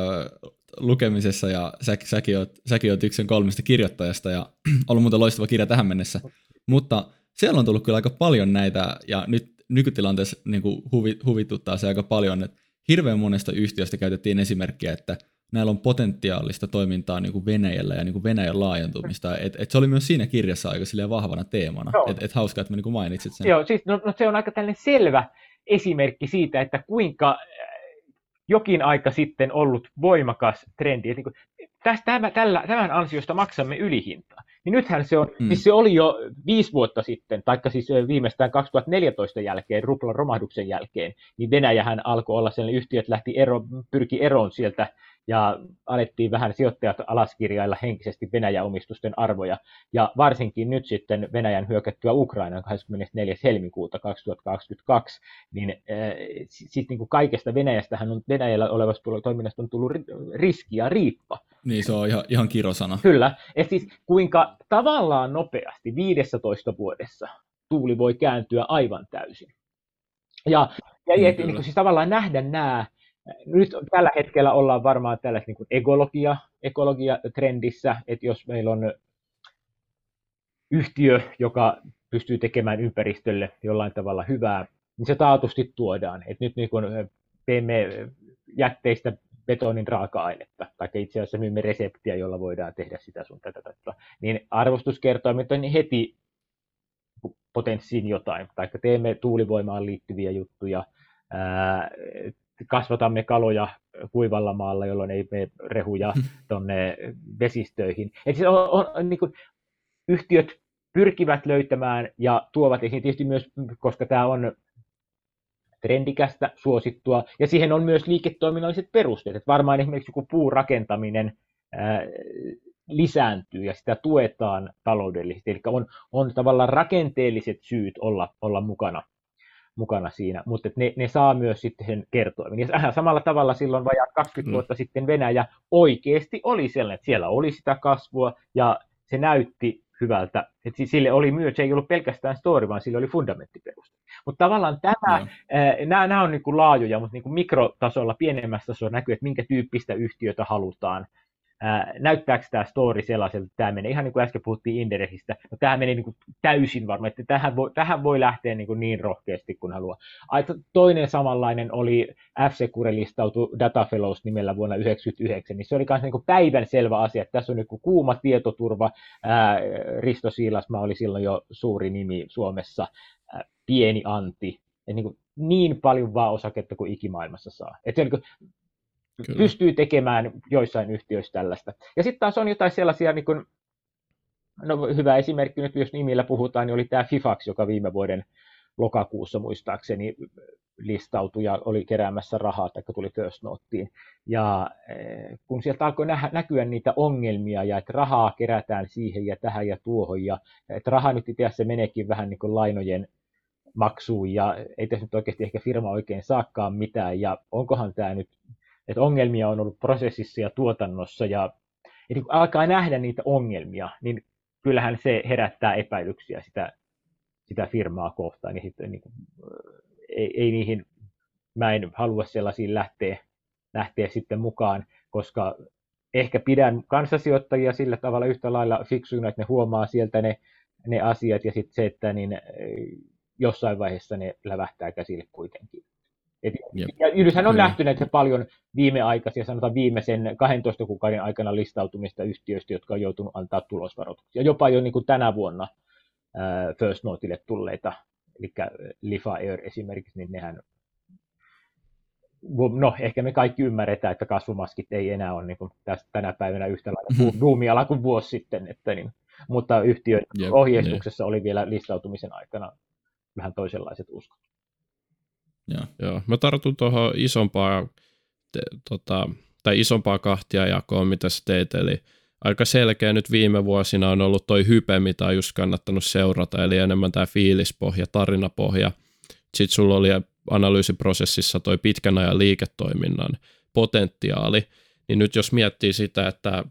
Speaker 1: lukemisessa ja sä, säkin, oot, säkin oot yksi kolmesta kirjoittajasta ja ollut muuten loistava kirja tähän mennessä. Mutta siellä on tullut kyllä aika paljon näitä ja nyt nykytilanteessa niin kuin huvi, huvituttaa se aika paljon, että hirveän monesta yhtiöstä käytettiin esimerkkiä, että näillä on potentiaalista toimintaa niin kuin Venäjällä ja niin kuin Venäjän laajentumista. Et, et se oli myös siinä kirjassa aika vahvana teemana. Että et hauskaa, että mä niin kuin mainitsit sen.
Speaker 3: Joo, siis no, no se on aika tällainen selvä esimerkki siitä, että kuinka äh, jokin aika sitten ollut voimakas trendi. Et niin kuin, tästä, tämän, tällä, tämän ansiosta maksamme ylihintaa. Niin nythän se on, mm. siis se oli jo viisi vuotta sitten, taikka siis viimeistään 2014 jälkeen, ruplan romahduksen jälkeen, niin Venäjähän alkoi olla sellainen, yhtiöt lähti ero, pyrki eroon sieltä ja alettiin vähän sijoittajat alaskirjailla henkisesti Venäjä-omistusten arvoja. Ja varsinkin nyt sitten Venäjän hyökättyä Ukrainan 24. helmikuuta 2022, niin äh, siis niin kuin kaikesta Venäjästähän on Venäjällä olevasta toiminnasta on tullut riski ja riippa.
Speaker 1: Niin, se on ihan, ihan kirosana.
Speaker 3: Kyllä. Et siis kuinka tavallaan nopeasti 15 vuodessa tuuli voi kääntyä aivan täysin. Ja, ja mm, et, niin kuin, siis tavallaan nähdä nämä nyt tällä hetkellä ollaan varmaan tällaisessa niin ekologia, ekologia-trendissä, että jos meillä on yhtiö, joka pystyy tekemään ympäristölle jollain tavalla hyvää, niin se taatusti tuodaan. Et nyt niin kun teemme jätteistä betonin raaka-ainetta, tai itse asiassa myymme reseptiä, jolla voidaan tehdä sitä sun tätä, tätä niin arvostuskertoimet on heti potenssiin jotain, tai teemme tuulivoimaan liittyviä juttuja, kasvatamme kaloja kuivalla maalla, jolloin ei mene rehuja hmm. tuonne vesistöihin. Et siis on, on, on, niin kuin, yhtiöt pyrkivät löytämään ja tuovat esiin tietysti myös, koska tämä on trendikästä, suosittua, ja siihen on myös liiketoiminnalliset perusteet. Että varmaan esimerkiksi joku puurakentaminen ää, lisääntyy ja sitä tuetaan taloudellisesti. Eli on, on tavallaan rakenteelliset syyt olla, olla mukana mukana siinä, mutta ne, ne saa myös sitten sen kertoimen. Ja samalla tavalla silloin vajaa 20 mm. vuotta sitten Venäjä oikeasti oli sellainen, että siellä oli sitä kasvua ja se näytti hyvältä. Että sille oli myös, se ei ollut pelkästään story, vaan sille oli fundamenttiperuste. Mutta tavallaan tämä, mm. nämä, nämä on niin kuin laajoja, mutta niin kuin mikrotasolla, pienemmässä tasolla näkyy, että minkä tyyppistä yhtiötä halutaan ää, näyttääkö tämä story sellaiselta, että tämä menee, ihan niin kuin äsken puhuttiin Inderesistä, no tämä menee niin kuin täysin varma, että tähän voi, tähän voi lähteä niin, kuin niin rohkeasti kuin haluaa. Aito, toinen samanlainen oli f listautu Data Fellows nimellä vuonna 1999, niin se oli myös niin päivän selvä asia, että tässä on niin kuuma tietoturva, ää, Risto Siilasma oli silloin jo suuri nimi Suomessa, ää, pieni anti, ja niin, kuin niin paljon vaan osaketta kuin ikimaailmassa saa. Et se on niin kuin, Kyllä. pystyy tekemään joissain yhtiöissä tällaista. Ja sitten taas on jotain sellaisia, niin kuin, no hyvä esimerkki nyt, jos nimillä puhutaan, niin oli tämä Fifax, joka viime vuoden lokakuussa muistaakseni listautui ja oli keräämässä rahaa, tai tuli First Noteen. Ja eh, kun sieltä alkoi näkyä niitä ongelmia, ja että rahaa kerätään siihen ja tähän ja tuohon, ja että raha nyt itse asiassa meneekin vähän niin kuin lainojen maksuun, ja ei tässä nyt oikeasti ehkä firma oikein saakkaan mitään, ja onkohan tämä nyt että ongelmia on ollut prosessissa ja tuotannossa ja että kun alkaa nähdä niitä ongelmia, niin kyllähän se herättää epäilyksiä sitä, sitä firmaa kohtaan. Niin sitten, niin kuin, ei, ei niihin, mä en halua sellaisiin lähteä, lähteä sitten mukaan, koska ehkä pidän kanssasijoittajia sillä tavalla yhtä lailla fiksuina, että ne huomaa sieltä ne, ne asiat ja sitten se, että niin jossain vaiheessa ne lävähtää käsille kuitenkin. Et, ja nythän on nähty näitä paljon viimeaikaisia, sanotaan viimeisen 12 kuukauden aikana listautumista yhtiöistä, jotka on joutunut antaa tulosvaroituksia. Jopa jo niin kuin tänä vuonna äh, First Noteille tulleita, eli Lifa Air esimerkiksi, niin nehän no ehkä me kaikki ymmärretään, että kasvumaskit ei enää ole niin kuin tästä, tänä päivänä yhtä lailla mm-hmm. kuin vuosi sitten, että niin, mutta yhtiön Jep, ohjeistuksessa niin. oli vielä listautumisen aikana vähän toisenlaiset uskot.
Speaker 2: Joo. Joo. Mä tartun tuohon isompaa, te, tota, tai isompaa kahtia jakoon, mitä sä teet, eli aika selkeä nyt viime vuosina on ollut toi hype, mitä on just kannattanut seurata, eli enemmän tämä fiilispohja, tarinapohja. Sitten sulla oli analyysiprosessissa toi pitkän ajan liiketoiminnan potentiaali, niin nyt jos miettii sitä, että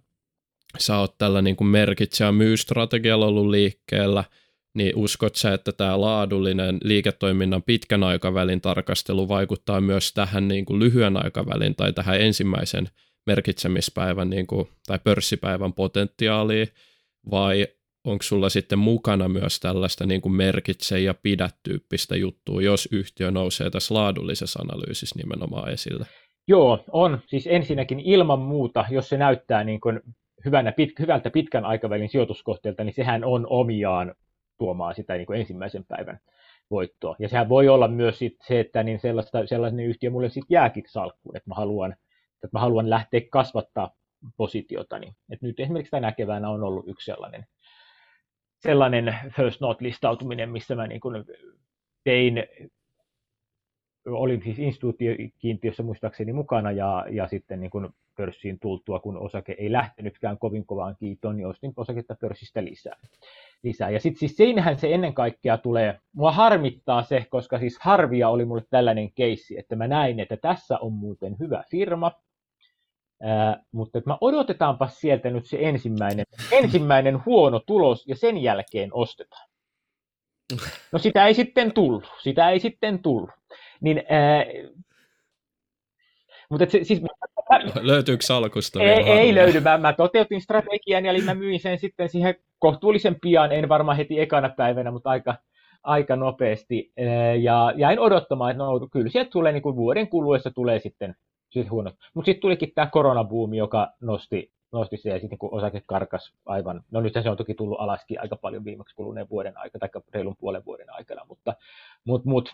Speaker 2: sä oot tällä niin kuin merkitsijä myystrategialla ollut liikkeellä, niin uskot sä, että tämä laadullinen liiketoiminnan pitkän aikavälin tarkastelu vaikuttaa myös tähän niin kuin lyhyen aikavälin tai tähän ensimmäisen merkitsemispäivän niin kuin, tai pörssipäivän potentiaaliin, vai onko sulla sitten mukana myös tällaista niin kuin merkitse ja pidä tyyppistä juttua, jos yhtiö nousee tässä laadullisessa analyysissä nimenomaan esille?
Speaker 3: Joo, on. Siis ensinnäkin ilman muuta, jos se näyttää niin kuin hyvänä, pit, hyvältä pitkän aikavälin sijoituskohteelta, niin sehän on omiaan tuomaan sitä niin kuin ensimmäisen päivän voittoa. Ja sehän voi olla myös sit se, että niin sellaista, sellainen yhtiö mulle sitten jääkin salkkuun, että mä haluan, että mä haluan lähteä kasvattaa positiotani. Et nyt esimerkiksi tänä keväänä on ollut yksi sellainen, sellainen First Note-listautuminen, missä mä niin kuin tein olin siis instituutiokiintiössä muistaakseni mukana ja, ja sitten niin kuin pörssiin tultua, kun osake ei lähtenytkään kovin kovaan kiitoon, niin ostin osaketta pörssistä lisää. lisää. Ja sitten siis siinähän se ennen kaikkea tulee, mua harmittaa se, koska siis harvia oli mulle tällainen keissi, että mä näin, että tässä on muuten hyvä firma, Ää, mutta että mä odotetaanpa sieltä nyt se ensimmäinen, ensimmäinen huono tulos ja sen jälkeen ostetaan. No sitä ei sitten tullut, sitä ei sitten tullut. Niin, ää, mutta se, siis,
Speaker 2: Löytyykö salkusta
Speaker 3: Ei, ei löydy. Mä, mä toteutin strategian, eli mä myin sen sitten siihen kohtuullisen pian, en varmaan heti ekana päivänä, mutta aika, aika nopeasti. Ja jäin odottamaan, että no, kyllä sieltä tulee niin kuin vuoden kuluessa tulee sitten, sitten huonot. Mutta sitten tulikin tämä koronabuumi, joka nosti, nosti se ja sitten kun osake karkas aivan, no nyt se on toki tullut alaskin aika paljon viimeksi kuluneen vuoden aikana, tai reilun puolen vuoden aikana, mutta, mutta, mutta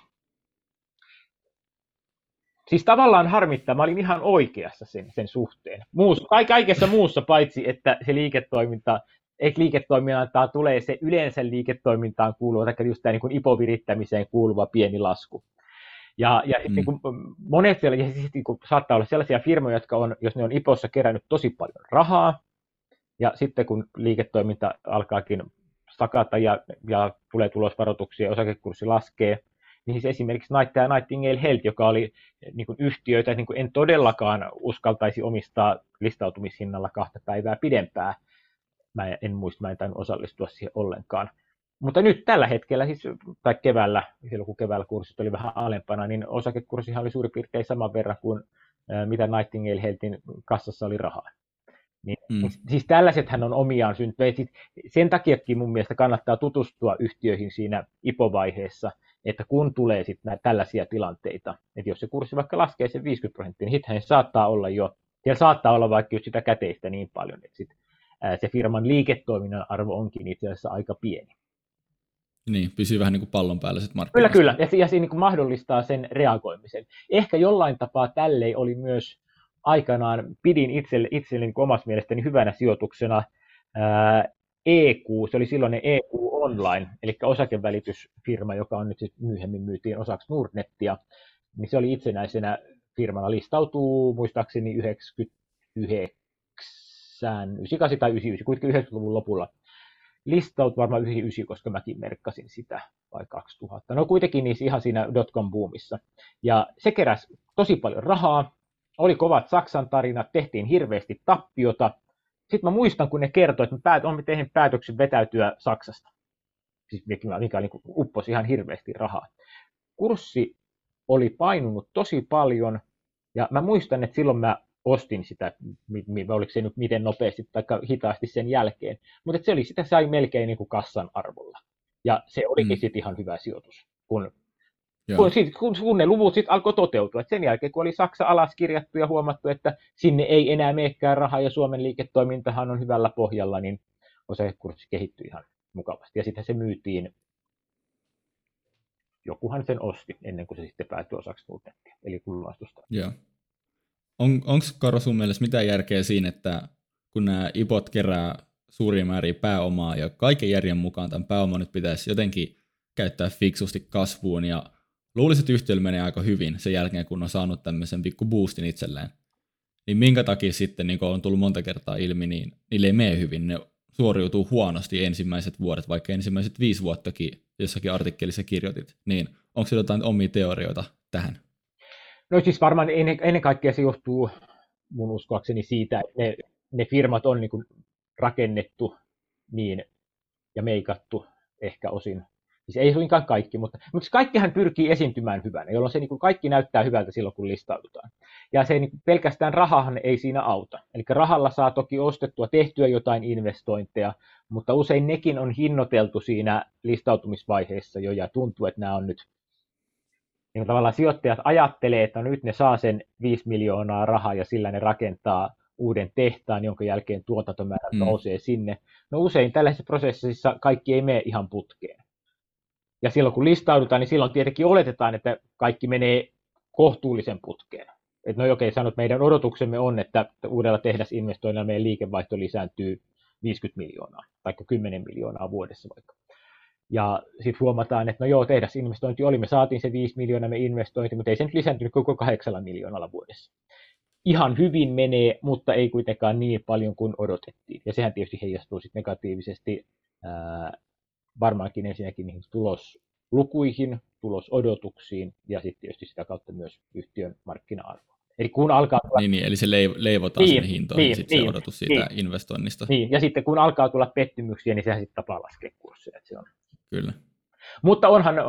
Speaker 3: Siis tavallaan harmittaa, mä olin ihan oikeassa sen, sen suhteen. Muus, kaikessa muussa paitsi, että se liiketoiminta, eikö liiketoimintaan tulee se yleensä liiketoimintaan kuuluva, tai just tämä niin ipovirittämiseen kuuluva pieni lasku. Ja, ja mm. niin kuin monet siellä, ja siis niin kuin saattaa olla sellaisia firmoja, jotka on, jos ne on IPOssa kerännyt tosi paljon rahaa, ja sitten kun liiketoiminta alkaakin sakata ja, ja tulee tulosvaroituksia, osakekurssi laskee, niin siis esimerkiksi Night Nightingale Health, joka oli niin kuin yhtiöitä, niin kuin en todellakaan uskaltaisi omistaa listautumishinnalla kahta päivää pidempää. Mä en muista, mä en tainnut osallistua siihen ollenkaan. Mutta nyt tällä hetkellä, siis, tai keväällä, silloin kun keväällä kurssit oli vähän alempana, niin osakekurssihan oli suurin piirtein saman verran kuin mitä Nightingale Healthin kassassa oli rahaa. Niin, mm. Siis tällaisethän on omiaan syntyä. Sen takiakin mun mielestä kannattaa tutustua yhtiöihin siinä IPO-vaiheessa, että kun tulee sitten näitä tällaisia tilanteita, että jos se kurssi vaikka laskee sen 50 prosenttia, niin sittenhän se saattaa olla jo, siellä saattaa olla vaikka just sitä käteistä niin paljon, että sit, ää, se firman liiketoiminnan arvo onkin itse asiassa aika pieni.
Speaker 1: Niin, pysyy vähän niin kuin pallon päällä sitten
Speaker 3: Kyllä, kyllä, ja, ja se niin kuin mahdollistaa sen reagoimisen. Ehkä jollain tapaa tällei oli myös aikanaan, pidin itselle, itselle niin omassa mielestäni hyvänä sijoituksena ää, EQ, se oli silloin EQ Online, eli osakevälitysfirma, joka on nyt sitten myöhemmin myytiin osaksi Nordnettia, niin se oli itsenäisenä firmana, listautuu muistaakseni 99, 98 tai 99, kuitenkin 90-luvun lopulla. Listaut varmaan 99, koska mäkin merkkasin sitä, vai 2000. No kuitenkin niin ihan siinä dotcom-boomissa. Ja se keräsi tosi paljon rahaa, oli kovat Saksan tarinat, tehtiin hirveästi tappiota, sitten mä muistan, kun ne kertoi, että mä päät, olen tehnyt päätöksen vetäytyä Saksasta. Siis mikä, mikä niin upposi ihan hirveästi rahaa. Kurssi oli painunut tosi paljon, ja mä muistan, että silloin mä ostin sitä, oliko se nyt miten nopeasti tai hitaasti sen jälkeen, mutta se oli sitä sai melkein niin kuin kassan arvolla. Ja se olikin mm. sitten ihan hyvä sijoitus, kun kun, sit, kun, kun ne luvut sitten alkoi toteutua. Et sen jälkeen, kun oli Saksa alas kirjattu ja huomattu, että sinne ei enää meekään rahaa ja Suomen liiketoimintahan on hyvällä pohjalla, niin osakekurssi kehittyi ihan mukavasti. Ja sitten se myytiin, jokuhan sen osti ennen kuin se sitten päätyi osaksi Nutenttia, eli kullastusta.
Speaker 1: Joo. On, Onko Karo sun mielestä mitään järkeä siinä, että kun nämä IPOT kerää suuria määriä pääomaa ja kaiken järjen mukaan tämän pääoman nyt pitäisi jotenkin käyttää fiksusti kasvuun ja luulisin, että yhtiöllä menee aika hyvin sen jälkeen, kun on saanut tämmöisen pikku boostin itselleen. Niin minkä takia sitten, niin kuin on tullut monta kertaa ilmi, niin niille ei mene hyvin. Ne suoriutuu huonosti ensimmäiset vuodet, vaikka ensimmäiset viisi vuottakin jossakin artikkelissa kirjoitit. Niin onko se jotain omia teorioita tähän?
Speaker 3: No siis varmaan ennen, ennen kaikkea se johtuu mun uskoakseni siitä, että ne, ne firmat on niin rakennettu niin ja meikattu ehkä osin Siis ei suinkaan kaikki, mutta, mutta kaikkihan pyrkii esiintymään hyvänä, jolloin se niin kuin kaikki näyttää hyvältä silloin, kun listaudutaan. Ja se niin pelkästään rahahan ei siinä auta. Eli rahalla saa toki ostettua, tehtyä jotain investointeja, mutta usein nekin on hinnoiteltu siinä listautumisvaiheessa jo, ja tuntuu, että nämä on nyt niin tavallaan sijoittajat ajattelee, että nyt ne saa sen 5 miljoonaa rahaa ja sillä ne rakentaa uuden tehtaan, jonka jälkeen tuotantomäärät mm. nousee sinne. No usein tällaisessa prosessissa kaikki ei mene ihan putkeen. Ja silloin kun listaudutaan, niin silloin tietenkin oletetaan, että kaikki menee kohtuullisen putkeen. Että no okei, sanot, meidän odotuksemme on, että uudella tehdasinvestoinnilla meidän liikevaihto lisääntyy 50 miljoonaa, tai 10 miljoonaa vuodessa vaikka. Ja sitten huomataan, että no joo, tehdasinvestointi oli, me saatiin se 5 miljoonaa me investointi, mutta ei se nyt lisääntynyt koko 8 miljoonalla vuodessa. Ihan hyvin menee, mutta ei kuitenkaan niin paljon kuin odotettiin. Ja sehän tietysti heijastuu sitten negatiivisesti varmaankin ensinnäkin niihin tuloslukuihin, tulosodotuksiin ja sitten tietysti sitä kautta myös yhtiön markkina-arvoon. Eli kun alkaa
Speaker 1: tulla... Niin, niin, eli se leivotaan niin, sinne hintoihin, niin, sitten niin, se odotus siitä niin, investoinnista.
Speaker 3: Niin, ja sitten kun alkaa tulla pettymyksiä, niin sehän sitten tapaa laskea kurssia. Se on.
Speaker 1: Kyllä.
Speaker 3: Mutta onhan,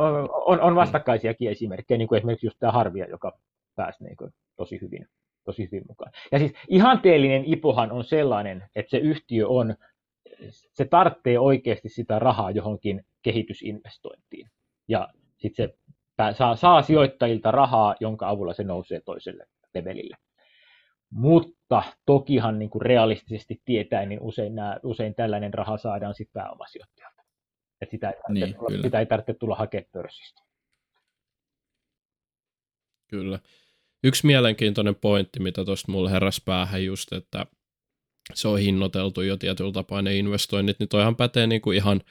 Speaker 3: on, on vastakkaisiakin esimerkkejä, niin kuin esimerkiksi just tämä Harvia, joka pääsi niin kuin tosi hyvin, tosi hyvin mukaan. Ja siis ihanteellinen IPOhan on sellainen, että se yhtiö on se tarvitsee oikeasti sitä rahaa johonkin kehitysinvestointiin. Ja sitten se saa, saa sijoittajilta rahaa, jonka avulla se nousee toiselle levelille. Mutta tokihan niin kuin realistisesti tietäen, niin usein, nämä, usein tällainen raha saadaan sitten pääomasijoittajalta. Et sitä, ei niin, tulla, sitä ei tarvitse tulla hakemaan pörssistä.
Speaker 2: Kyllä. Yksi mielenkiintoinen pointti, mitä tuosta mulle heräsi päähän just, että se on hinnoiteltu jo tietyllä tapaa ne investoinnit, niin toihan pätee niin kuin ihan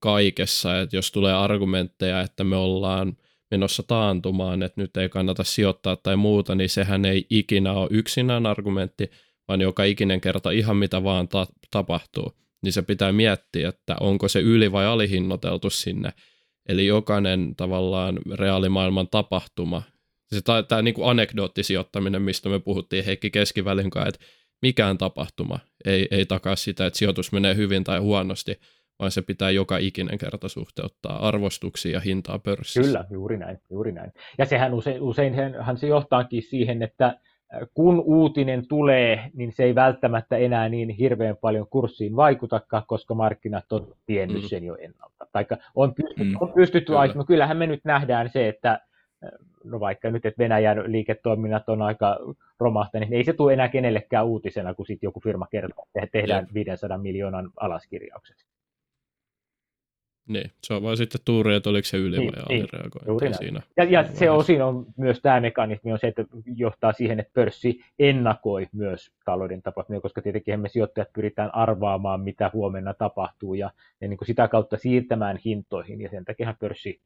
Speaker 2: kaikessa, että jos tulee argumentteja, että me ollaan menossa taantumaan, että nyt ei kannata sijoittaa tai muuta, niin sehän ei ikinä ole yksinään argumentti, vaan joka ikinen kerta ihan mitä vaan ta- tapahtuu, niin se pitää miettiä, että onko se yli- vai alihinnoiteltu sinne. Eli jokainen tavallaan reaalimaailman tapahtuma, se tämä niin kuin anekdoottisijoittaminen, mistä me puhuttiin Heikki Keskivälin kanssa, että mikään tapahtuma ei, ei takaa sitä, että sijoitus menee hyvin tai huonosti, vaan se pitää joka ikinen kerta suhteuttaa arvostuksia ja hintaa pörssissä.
Speaker 3: Kyllä, juuri näin, juuri näin. Ja sehän usein, useinhan se johtaakin siihen, että kun uutinen tulee, niin se ei välttämättä enää niin hirveän paljon kurssiin vaikutakaan, koska markkinat on tiennyt mm. sen jo ennalta. Taikka on pystytty, mm, on pystytty kyllä. no kyllähän me nyt nähdään se, että no vaikka nyt, että Venäjän liiketoiminnat on aika romahtaneet, niin ei se tule enää kenellekään uutisena, kun sitten joku firma kertoo, että tehdään 500 miljoonan alaskirjaukset.
Speaker 2: Niin, se on vaan sitten tuuri, että oliko se yli niin, vai niin, alireagointi siinä.
Speaker 3: Ja, ja se osin on myös tämä mekanismi on se, että johtaa siihen, että pörssi ennakoi myös talouden tapahtumia, koska tietenkin me sijoittajat pyritään arvaamaan, mitä huomenna tapahtuu ja, ja niin kuin sitä kautta siirtämään hintoihin ja sen takia pörssi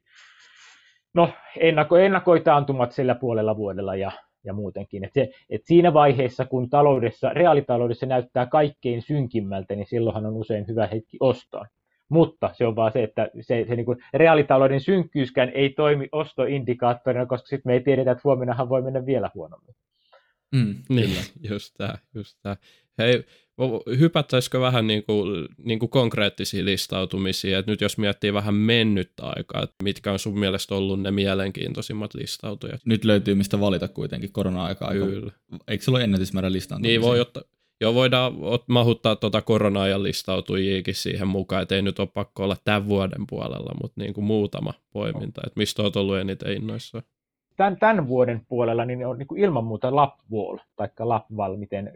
Speaker 3: no, ennako, ennakoi taantumat sillä puolella vuodella ja, ja muutenkin. Et se, et siinä vaiheessa, kun taloudessa, reaalitaloudessa näyttää kaikkein synkimmältä, niin silloinhan on usein hyvä hetki ostaa. Mutta se on vaan se, että se, se niin kuin reaalitalouden synkkyyskään ei toimi ostoindikaattorina, koska sitten me ei tiedetä, että huomennahan voi mennä vielä huonommin.
Speaker 2: Mm, niin, just tämä, just tämä. Hei, hypättäisikö vähän niin kuin, niin kuin konkreettisia listautumisia, että nyt jos miettii vähän mennyttä aikaa, että mitkä on sun mielestä ollut ne mielenkiintoisimmat listautujat?
Speaker 1: Nyt löytyy mistä valita kuitenkin korona-aikaa. Kyllä. Eikö se ole ennätysmäärä listautumisia?
Speaker 2: Niin voi ottaa, Joo, voidaan mahuttaa tuota korona-ajan listautujiikin siihen mukaan, että ei nyt ole pakko olla tämän vuoden puolella, mutta niin kuin muutama poiminta, että mistä olet ollut eniten innoissa?
Speaker 3: Tämän, tämän vuoden puolella niin on niin kuin ilman muuta Lapwall, tai Lapval, miten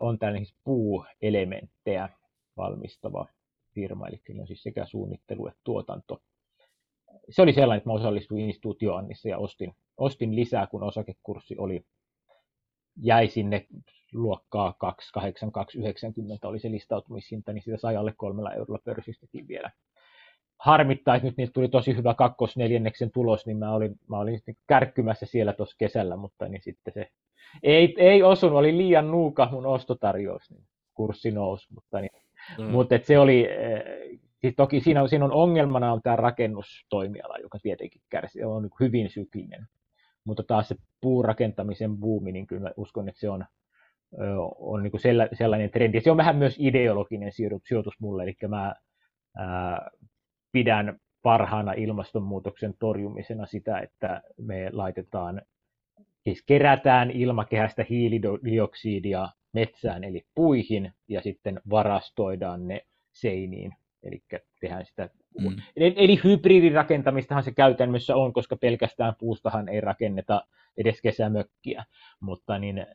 Speaker 3: on tällainen siis puuelementtejä valmistava firma, eli on siis sekä suunnittelu että tuotanto. Se oli sellainen, että mä osallistuin instituutioannissa ja ostin, ostin lisää, kun osakekurssi oli, jäi sinne luokkaa 28290 oli se listautumishinta, niin sitä sai alle kolmella eurolla pörssistäkin vielä. Harmittaa, että nyt niitä tuli tosi hyvä kakkosneljänneksen tulos, niin mä olin, mä olin kärkkymässä siellä tuossa kesällä, mutta niin sitten se ei, ei osunut, oli liian nuuka mun ostotarjous, niin kurssi nousi, mutta, niin, mm. mutta et se oli, eh, siis toki siinä on, siinä on ongelmana on tämä rakennustoimiala, joka tietenkin kärsii, on niin hyvin syklinen, mutta taas se puurakentamisen buumi, niin kyllä uskon, että se on, on niin sellainen trendi. Se on vähän myös ideologinen sijoitus mulle, eli mä ää, pidän parhaana ilmastonmuutoksen torjumisena sitä, että me laitetaan, siis kerätään ilmakehästä hiilidioksidia metsään eli puihin ja sitten varastoidaan ne seiniin, eli tehdään sitä. Mm. Eli, eli hybridirakentamistahan se käytännössä on, koska pelkästään puustahan ei rakenneta edes kesämökkiä, mutta niin,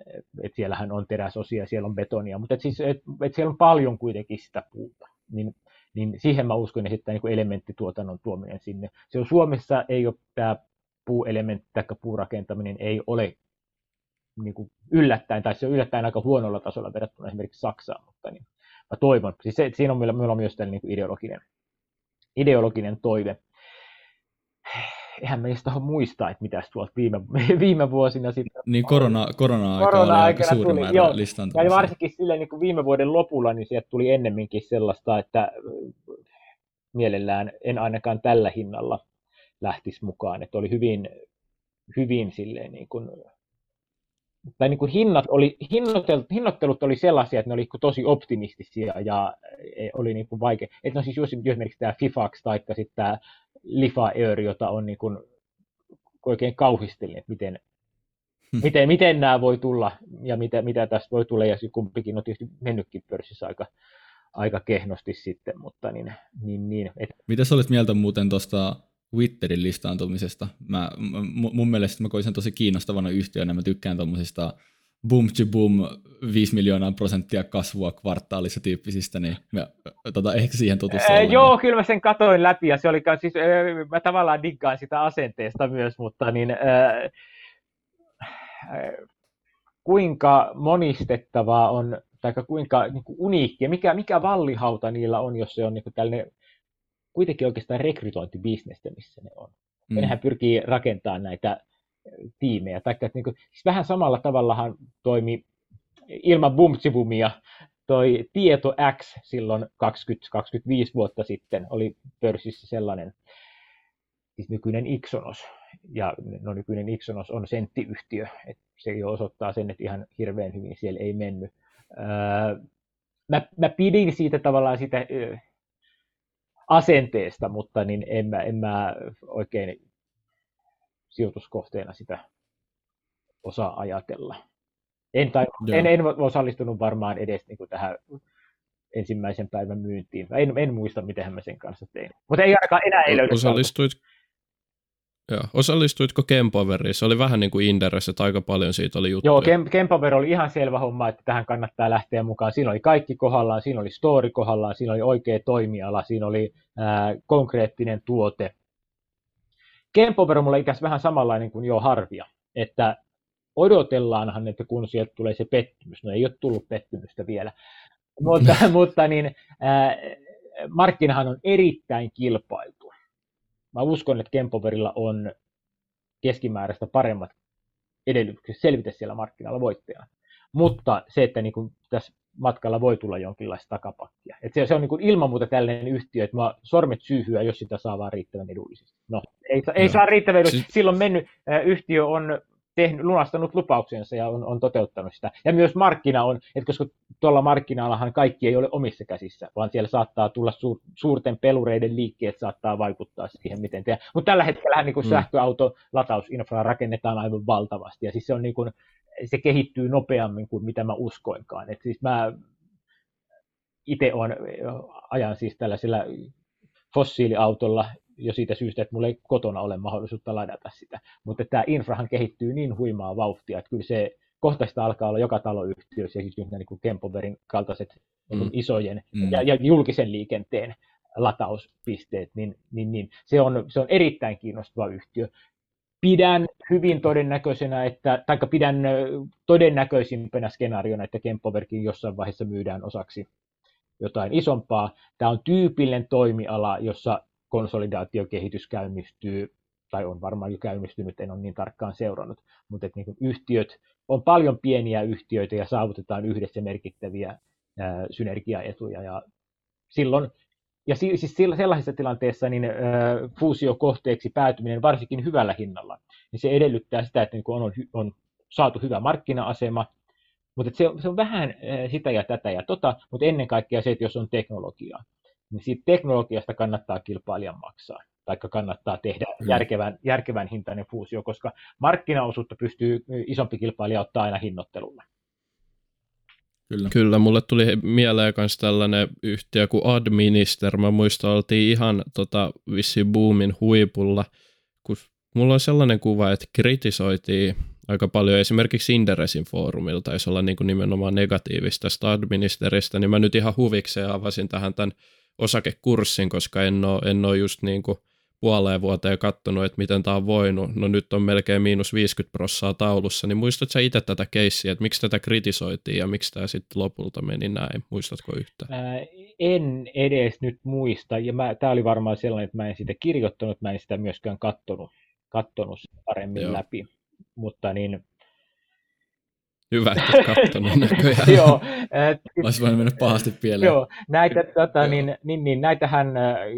Speaker 3: et siellähän on teräsosia, siellä on betonia, mutta et siis, et, et siellä on paljon kuitenkin sitä puuta, niin, niin siihen mä uskon, että niin elementtituotannon tuominen sinne. Se on Suomessa ei ole tämä puuelementti tai puurakentaminen ei ole niin kuin yllättäen, tai se on yllättäen aika huonolla tasolla verrattuna esimerkiksi Saksaan, mutta niin, mä toivon, siis se, siinä on meillä, meillä on myös tällainen niin ideologinen, ideologinen toive. Eihän meistä ole muistaa, että mitä tuolta viime, viime vuosina sitten...
Speaker 1: Niin korona, korona-aika korona oli aika suuri tuli, määrä joo,
Speaker 3: ja varsinkin silleen niin kuin viime vuoden lopulla, niin sieltä tuli ennemminkin sellaista, että mielellään en ainakaan tällä hinnalla lähtisi mukaan, että oli hyvin, hyvin silleen niin kuin tai niin kuin hinnat oli, hinnoittelut, hinnoittelut oli sellaisia, että ne oli tosi optimistisia ja e, oli niin kuin vaikea. Että no siis just esimerkiksi tämä FIFAX tai sitten tämä Lifa Air, jota on niin kuin oikein kauhistelin, että miten, hmm. miten, miten nämä voi tulla ja mitä, mitä tästä voi tulla, ja kumpikin on tietysti mennytkin pörssissä aika, aika kehnosti sitten, mutta niin, niin, niin et...
Speaker 1: Mitä sä olet mieltä muuten tuosta Twitterin listaantumisesta. Mä, mun mielestä mä koin sen tosi kiinnostavana yhtiönä. Mä tykkään tuommoisista boom to boom 5 miljoonaa prosenttia kasvua kvartaalissa tyyppisistä, niin mä, tota, ehkä siihen tutustu.
Speaker 3: Ee, joo, kyllä mä sen katoin läpi ja se oli, siis, ee, mä tavallaan diggaan sitä asenteesta myös, mutta niin, ee, kuinka monistettavaa on, tai kuinka niin kuin uniikkia, mikä, mikä vallihauta niillä on, jos se on niin kuin tällainen kuitenkin oikeastaan rekrytointibisnestä, missä ne on. Mm. Ja nehän pyrkii rakentamaan näitä tiimejä. Taikka, että niin kuin, siis vähän samalla tavallahan toimi ilman bumtsibumia toi Tieto X silloin 20-25 vuotta sitten oli pörssissä sellainen, siis nykyinen Ixonos, ja no nykyinen Ixonos on senttiyhtiö, että se jo osoittaa sen, että ihan hirveän hyvin siellä ei mennyt. Öö, mä, mä pidin siitä tavallaan sitä asenteesta, mutta niin en, mä, en mä oikein sijoituskohteena sitä osaa ajatella. En, tai, en, en osallistunut varmaan edes niin kuin tähän ensimmäisen päivän myyntiin. En, en muista, miten mä sen kanssa tein. Mutta ei ainakaan enää ei löydy.
Speaker 2: Osallistuit, Joo. Osallistuitko Kempoveriin? Se oli vähän niin kuin Inderessä, että aika paljon siitä oli juttuja.
Speaker 3: Joo, Kem- Kempover oli ihan selvä homma, että tähän kannattaa lähteä mukaan. Siinä oli kaikki kohdallaan, siinä oli story kohdallaan, siinä oli oikea toimiala, siinä oli ää, konkreettinen tuote. Kempover on mulle ikäs vähän samanlainen kuin jo Harvia, että odotellaanhan, että kun sieltä tulee se pettymys. No ei ole tullut pettymystä vielä, mutta, mutta niin, ää, markkinahan on erittäin kilpailtu mä uskon, että Kempoverilla on keskimääräistä paremmat edellytykset selvitä siellä markkinoilla voittajana. Mutta se, että niin kuin tässä matkalla voi tulla jonkinlaista takapakkia. Et se, se on niin kuin ilman muuta tällainen yhtiö, että mä sormet syyhyä, jos sitä saa vaan riittävän edullisesti. No, ei, ei saa riittävän edullisesti. Silloin mennyt yhtiö on tehnyt, lunastanut lupauksensa ja on, on toteuttanut sitä. Ja myös markkina on, että koska tuolla markkinallahan kaikki ei ole omissa käsissä, vaan siellä saattaa tulla suur, suurten pelureiden liikkeet saattaa vaikuttaa siihen, miten tehdään. Mutta tällä hetkellä niin mm. sähköauto latausinfraa rakennetaan aivan valtavasti ja siis se, on niin kuin, se kehittyy nopeammin kuin mitä mä uskoinkaan. Et siis mä itse on ajan siis tällaisella fossiiliautolla jo siitä syystä, että mulla ei kotona ole mahdollisuutta ladata sitä. Mutta tämä infrahan kehittyy niin huimaa vauhtia, että kyllä se kohtaista alkaa olla joka taloyhtiössä, ja siis niin kuin Kempoverin kaltaiset niin mm. isojen mm. Ja, ja julkisen liikenteen latauspisteet, niin, niin, niin se, on, se on erittäin kiinnostava yhtiö. pidän hyvin todennäköisenä, että, tai pidän todennäköisimpänä skenaariona, että Kempoverkin jossain vaiheessa myydään osaksi jotain isompaa. Tämä on tyypillinen toimiala, jossa konsolidaatiokehitys käynnistyy, tai on varmaan jo käynnistynyt, en ole niin tarkkaan seurannut, mutta että niin yhtiöt, on paljon pieniä yhtiöitä ja saavutetaan yhdessä merkittäviä ää, synergiaetuja, ja silloin ja siis sellaisessa tilanteessa niin fuusiokohteeksi päätyminen varsinkin hyvällä hinnalla, niin se edellyttää sitä, että niin on, on saatu hyvä markkina-asema, mutta se on, se on vähän sitä ja tätä ja tota, mutta ennen kaikkea se, että jos on teknologiaa, niin siitä teknologiasta kannattaa kilpailijan maksaa, tai kannattaa tehdä järkevän, järkevän hintainen fuusio, koska markkinaosuutta pystyy isompi kilpailija ottaa aina hinnoittelulla.
Speaker 2: Kyllä. Kyllä, mulle tuli mieleen myös tällainen yhtiö kuin Administer. Mä muistan, oltiin ihan tota, vissi boomin huipulla, kun mulla on sellainen kuva, että kritisoitiin aika paljon esimerkiksi Inderesin foorumilta, jos olla niin kuin nimenomaan negatiivista tästä administeristä, niin mä nyt ihan huvikseen avasin tähän tämän osakekurssin, koska en ole, en ole just niin kuin puoleen vuoteen katsonut, että miten tämä on voinut. No nyt on melkein miinus 50 prossaa taulussa, niin muistatko sä itse tätä keissiä, että miksi tätä kritisoitiin ja miksi tämä sitten lopulta meni näin? Muistatko yhtään?
Speaker 3: Ää, en edes nyt muista, ja tämä oli varmaan sellainen, että mä en sitä kirjoittanut, mä en sitä myöskään kattonut, kattonut paremmin Joo. läpi. Mutta niin,
Speaker 2: Hyvä, että katsonut näköjään.
Speaker 3: Joo.
Speaker 1: Olisi voinut mennä pahasti pieleen.
Speaker 3: Joo, näitä, tota, niin, niin, niin, näitähän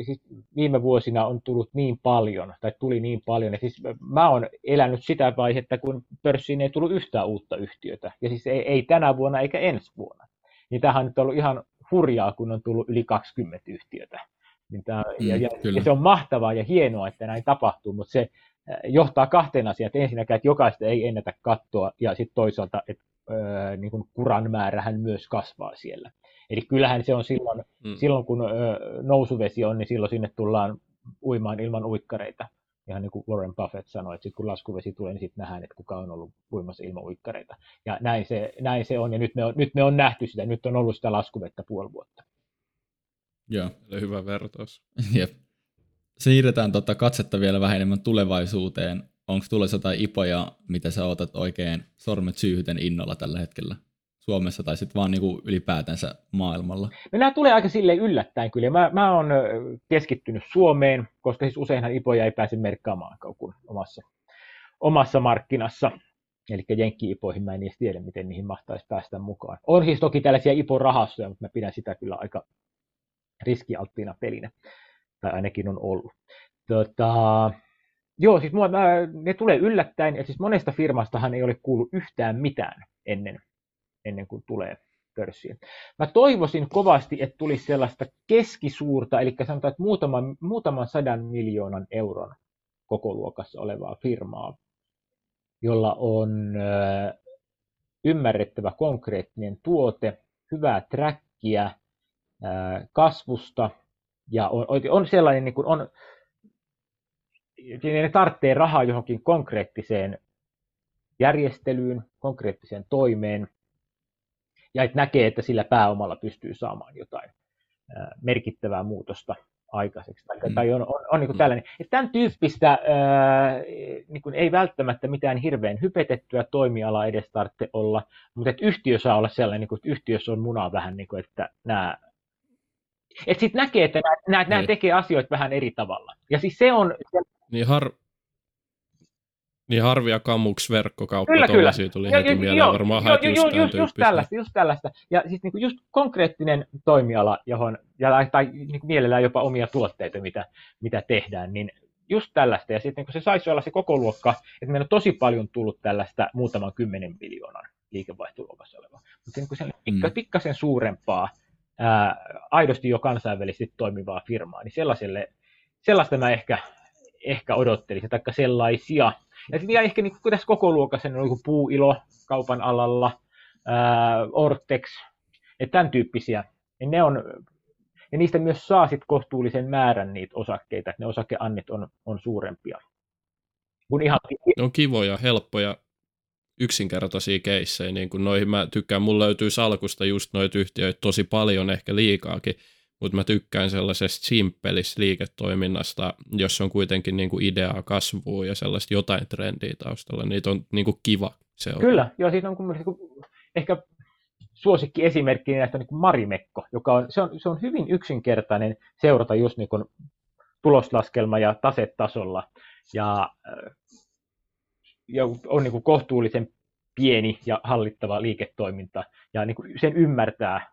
Speaker 3: siis viime vuosina on tullut niin paljon, tai tuli niin paljon, että siis mä oon elänyt sitä vaihetta, kun pörssiin ei tullut yhtään uutta yhtiötä, ja siis ei, ei tänä vuonna eikä ensi vuonna. Niin tämähän on nyt ollut ihan hurjaa, kun on tullut yli 20 yhtiötä. Niin tämä, mm, ja, ja, ja se on mahtavaa ja hienoa, että näin tapahtuu, mutta se johtaa kahteen asiaan. Että ensinnäkään, että jokaista ei ennätä kattoa, ja sitten toisaalta, että öö, niin kuin kuran määrähän myös kasvaa siellä. Eli kyllähän se on silloin, mm. silloin kun öö, nousuvesi on, niin silloin sinne tullaan uimaan ilman uikkareita. Ihan niin kuin Warren Buffett sanoi, että sitten kun laskuvesi tulee, niin sitten nähdään, että kuka on ollut uimassa ilman uikkareita. Ja näin se, näin se on, ja nyt me on, nyt me on nähty sitä, nyt on ollut sitä laskuvettä puoli vuotta.
Speaker 2: Joo, hyvä vertaus.
Speaker 1: Jep siirretään tota katsetta vielä vähän enemmän tulevaisuuteen. Onko tulossa jotain ipoja, mitä sä otat oikein sormet syyhyten innolla tällä hetkellä Suomessa tai sitten vaan niinku ylipäätänsä maailmalla?
Speaker 3: No nämä tulee aika sille yllättäen kyllä. Mä, mä oon keskittynyt Suomeen, koska siis useinhan ipoja ei pääse merkkaamaan kuin omassa, omassa markkinassa. Eli jenkki-ipoihin mä en edes tiedä, miten niihin mahtaisi päästä mukaan. On siis toki tällaisia ipo-rahastoja, mutta mä pidän sitä kyllä aika riskialttiina pelinä tai ainakin on ollut. Tota, joo, siis mua, mä, ne tulee yllättäen, ja siis monesta firmastahan ei ole kuullut yhtään mitään ennen, ennen kuin tulee pörssiin. Mä toivoisin kovasti, että tulisi sellaista keskisuurta, eli sanotaan, että muutaman, muutaman sadan miljoonan euron koko luokassa olevaa firmaa, jolla on ö, ymmärrettävä konkreettinen tuote, hyvää trackia, kasvusta ja on, on sellainen, niin kuin on, ne tarvitsee rahaa johonkin konkreettiseen järjestelyyn, konkreettiseen toimeen, ja että näkee, että sillä pääomalla pystyy saamaan jotain merkittävää muutosta aikaiseksi. Tai, mm. tai on, on, on niin kuin mm. tällainen. Että tämän tyyppistä ää, niin kuin ei välttämättä mitään hirveän hypetettyä toimialaa edes tarvitse olla, mutta että yhtiö saa olla sellainen, niin kuin, että yhtiössä on munaa vähän, niin kuin, että nämä että sitten näkee, että nämä, nämä, niin. tekee asioita vähän eri tavalla. Ja siis se on...
Speaker 2: Niin, har... niin Harvi ja Kamuks verkkokauppa kyllä, kyllä. tuli heti jo, mieleen, jo, varmaan jo, jo, just, just,
Speaker 3: just, tällaista, just tällaista. Ja siis niinku just konkreettinen toimiala, johon, ja, tai niinku mielellään jopa omia tuotteita, mitä, mitä tehdään, niin just tällaista. Ja sitten niin se saisi olla se koko luokka, että meillä on tosi paljon tullut tällaista muutaman kymmenen miljoonan liikevaihtoluokassa olevaa. Mutta niin se pikka, mm. pikkasen suurempaa, ää, aidosti jo kansainvälisesti toimivaa firmaa, niin sellaiselle, sellaista mä ehkä, ehkä odottelisin, taikka sellaisia. Ja sitten ehkä niin tässä koko luokassa on niin puuilo kaupan alalla, ää, Ortex, että tämän tyyppisiä. Ja, ne on, ja niistä myös saa sit kohtuullisen määrän niitä osakkeita, että ne osakeannit on, on suurempia.
Speaker 2: Kun ihan... Ne on kivoja, helppoja yksinkertaisia keissejä, niin kuin noihin mä tykkään, mulla löytyy salkusta just noita yhtiöitä tosi paljon, ehkä liikaakin, mutta mä tykkään sellaisesta simppelistä liiketoiminnasta, jos on kuitenkin niin kuin ideaa kasvua ja sellaista jotain trendiä taustalla. Niitä on niin kuin kiva seurata.
Speaker 3: Kyllä, joo, siitä on kuin, ehkä suosikki esimerkki näistä niin kuin Marimekko, joka on se, on, se on hyvin yksinkertainen seurata just niin kuin tuloslaskelma- ja tasetasolla. Ja, ja on niin kuin kohtuullisen pieni ja hallittava liiketoiminta, ja niin kuin sen ymmärtää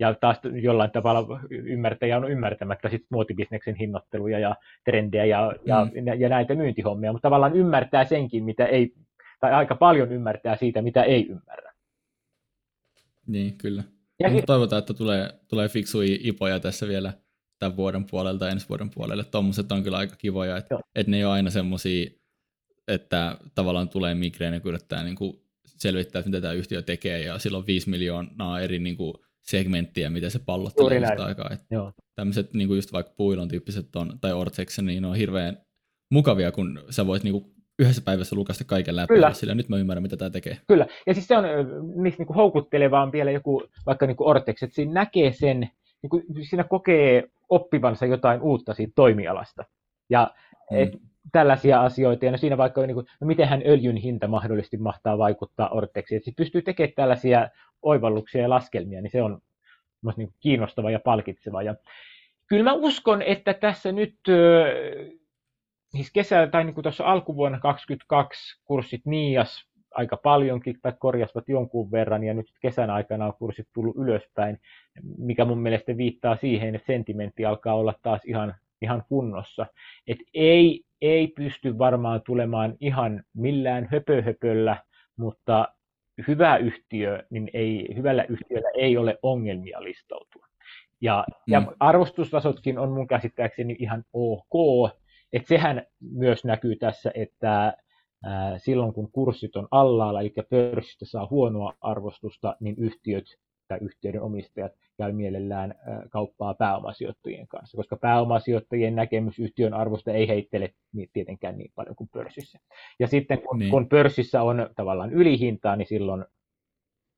Speaker 3: ja taas jollain tavalla ymmärtäjä on ymmärtämättä sit muotibisneksen hinnoitteluja ja trendejä ja, ja, mm. ja näitä myyntihommia, mutta tavallaan ymmärtää senkin, mitä ei, tai aika paljon ymmärtää siitä, mitä ei ymmärrä.
Speaker 1: Niin, kyllä. Ja no, toivotaan, että tulee, tulee fiksuja ipoja tässä vielä tämän vuoden puolelta ensi vuoden puolelle. Tuommoiset on kyllä aika kivoja, että, että ne ei ole aina semmoisia, että tavallaan tulee migreeni, kun yrittää niin kuin selvittää, että mitä tämä yhtiö tekee, ja silloin 5 miljoonaa eri niin kuin segmenttiä, miten se pallottelee yhtä aikaa. Että Joo. Tämmöiset niin kuin just vaikka Puilon tyyppiset on, tai Orteksen, niin ne on hirveän mukavia, kun sä voit niin kuin yhdessä päivässä lukasta kaiken läpi, Kyllä. sillä nyt mä ymmärrän, mitä tämä tekee.
Speaker 3: Kyllä, ja siis se on niistä niin houkuttelevaa on vielä joku, vaikka niin Ortex, että siinä näkee sen, niin kuin, siinä kokee oppivansa jotain uutta siitä toimialasta. Ja mm. et, tällaisia asioita, ja no siinä vaikka, niin kuin, no mitenhän öljyn hinta mahdollisesti mahtaa vaikuttaa Ortexiin, että pystyy tekemään tällaisia oivalluksia ja laskelmia, niin se on niin kiinnostava ja palkitseva. Ja kyllä mä uskon, että tässä nyt siis kesä, tai niin kuin tuossa alkuvuonna 2022 kurssit Nias aika paljonkin tai korjasivat jonkun verran ja nyt kesän aikana on kurssit tullut ylöspäin, mikä mun mielestä viittaa siihen, että sentimentti alkaa olla taas ihan, ihan kunnossa. Et ei, ei pysty varmaan tulemaan ihan millään höpöhöpöllä, mutta hyvä yhtiö, niin ei, hyvällä yhtiöllä ei ole ongelmia listautua. Ja, mm. ja arvostustasotkin on mun käsittääkseni ihan ok, että sehän myös näkyy tässä, että silloin kun kurssit on allaalla, eli pörssistä saa huonoa arvostusta, niin yhtiöt tai yhtiöiden omistajat käy mielellään kauppaa pääomasijoittajien kanssa, koska pääomasijoittajien näkemys yhtiön arvosta ei heittele niin tietenkään niin paljon kuin pörssissä. Ja sitten kun, niin. kun pörssissä on tavallaan ylihintaa, niin silloin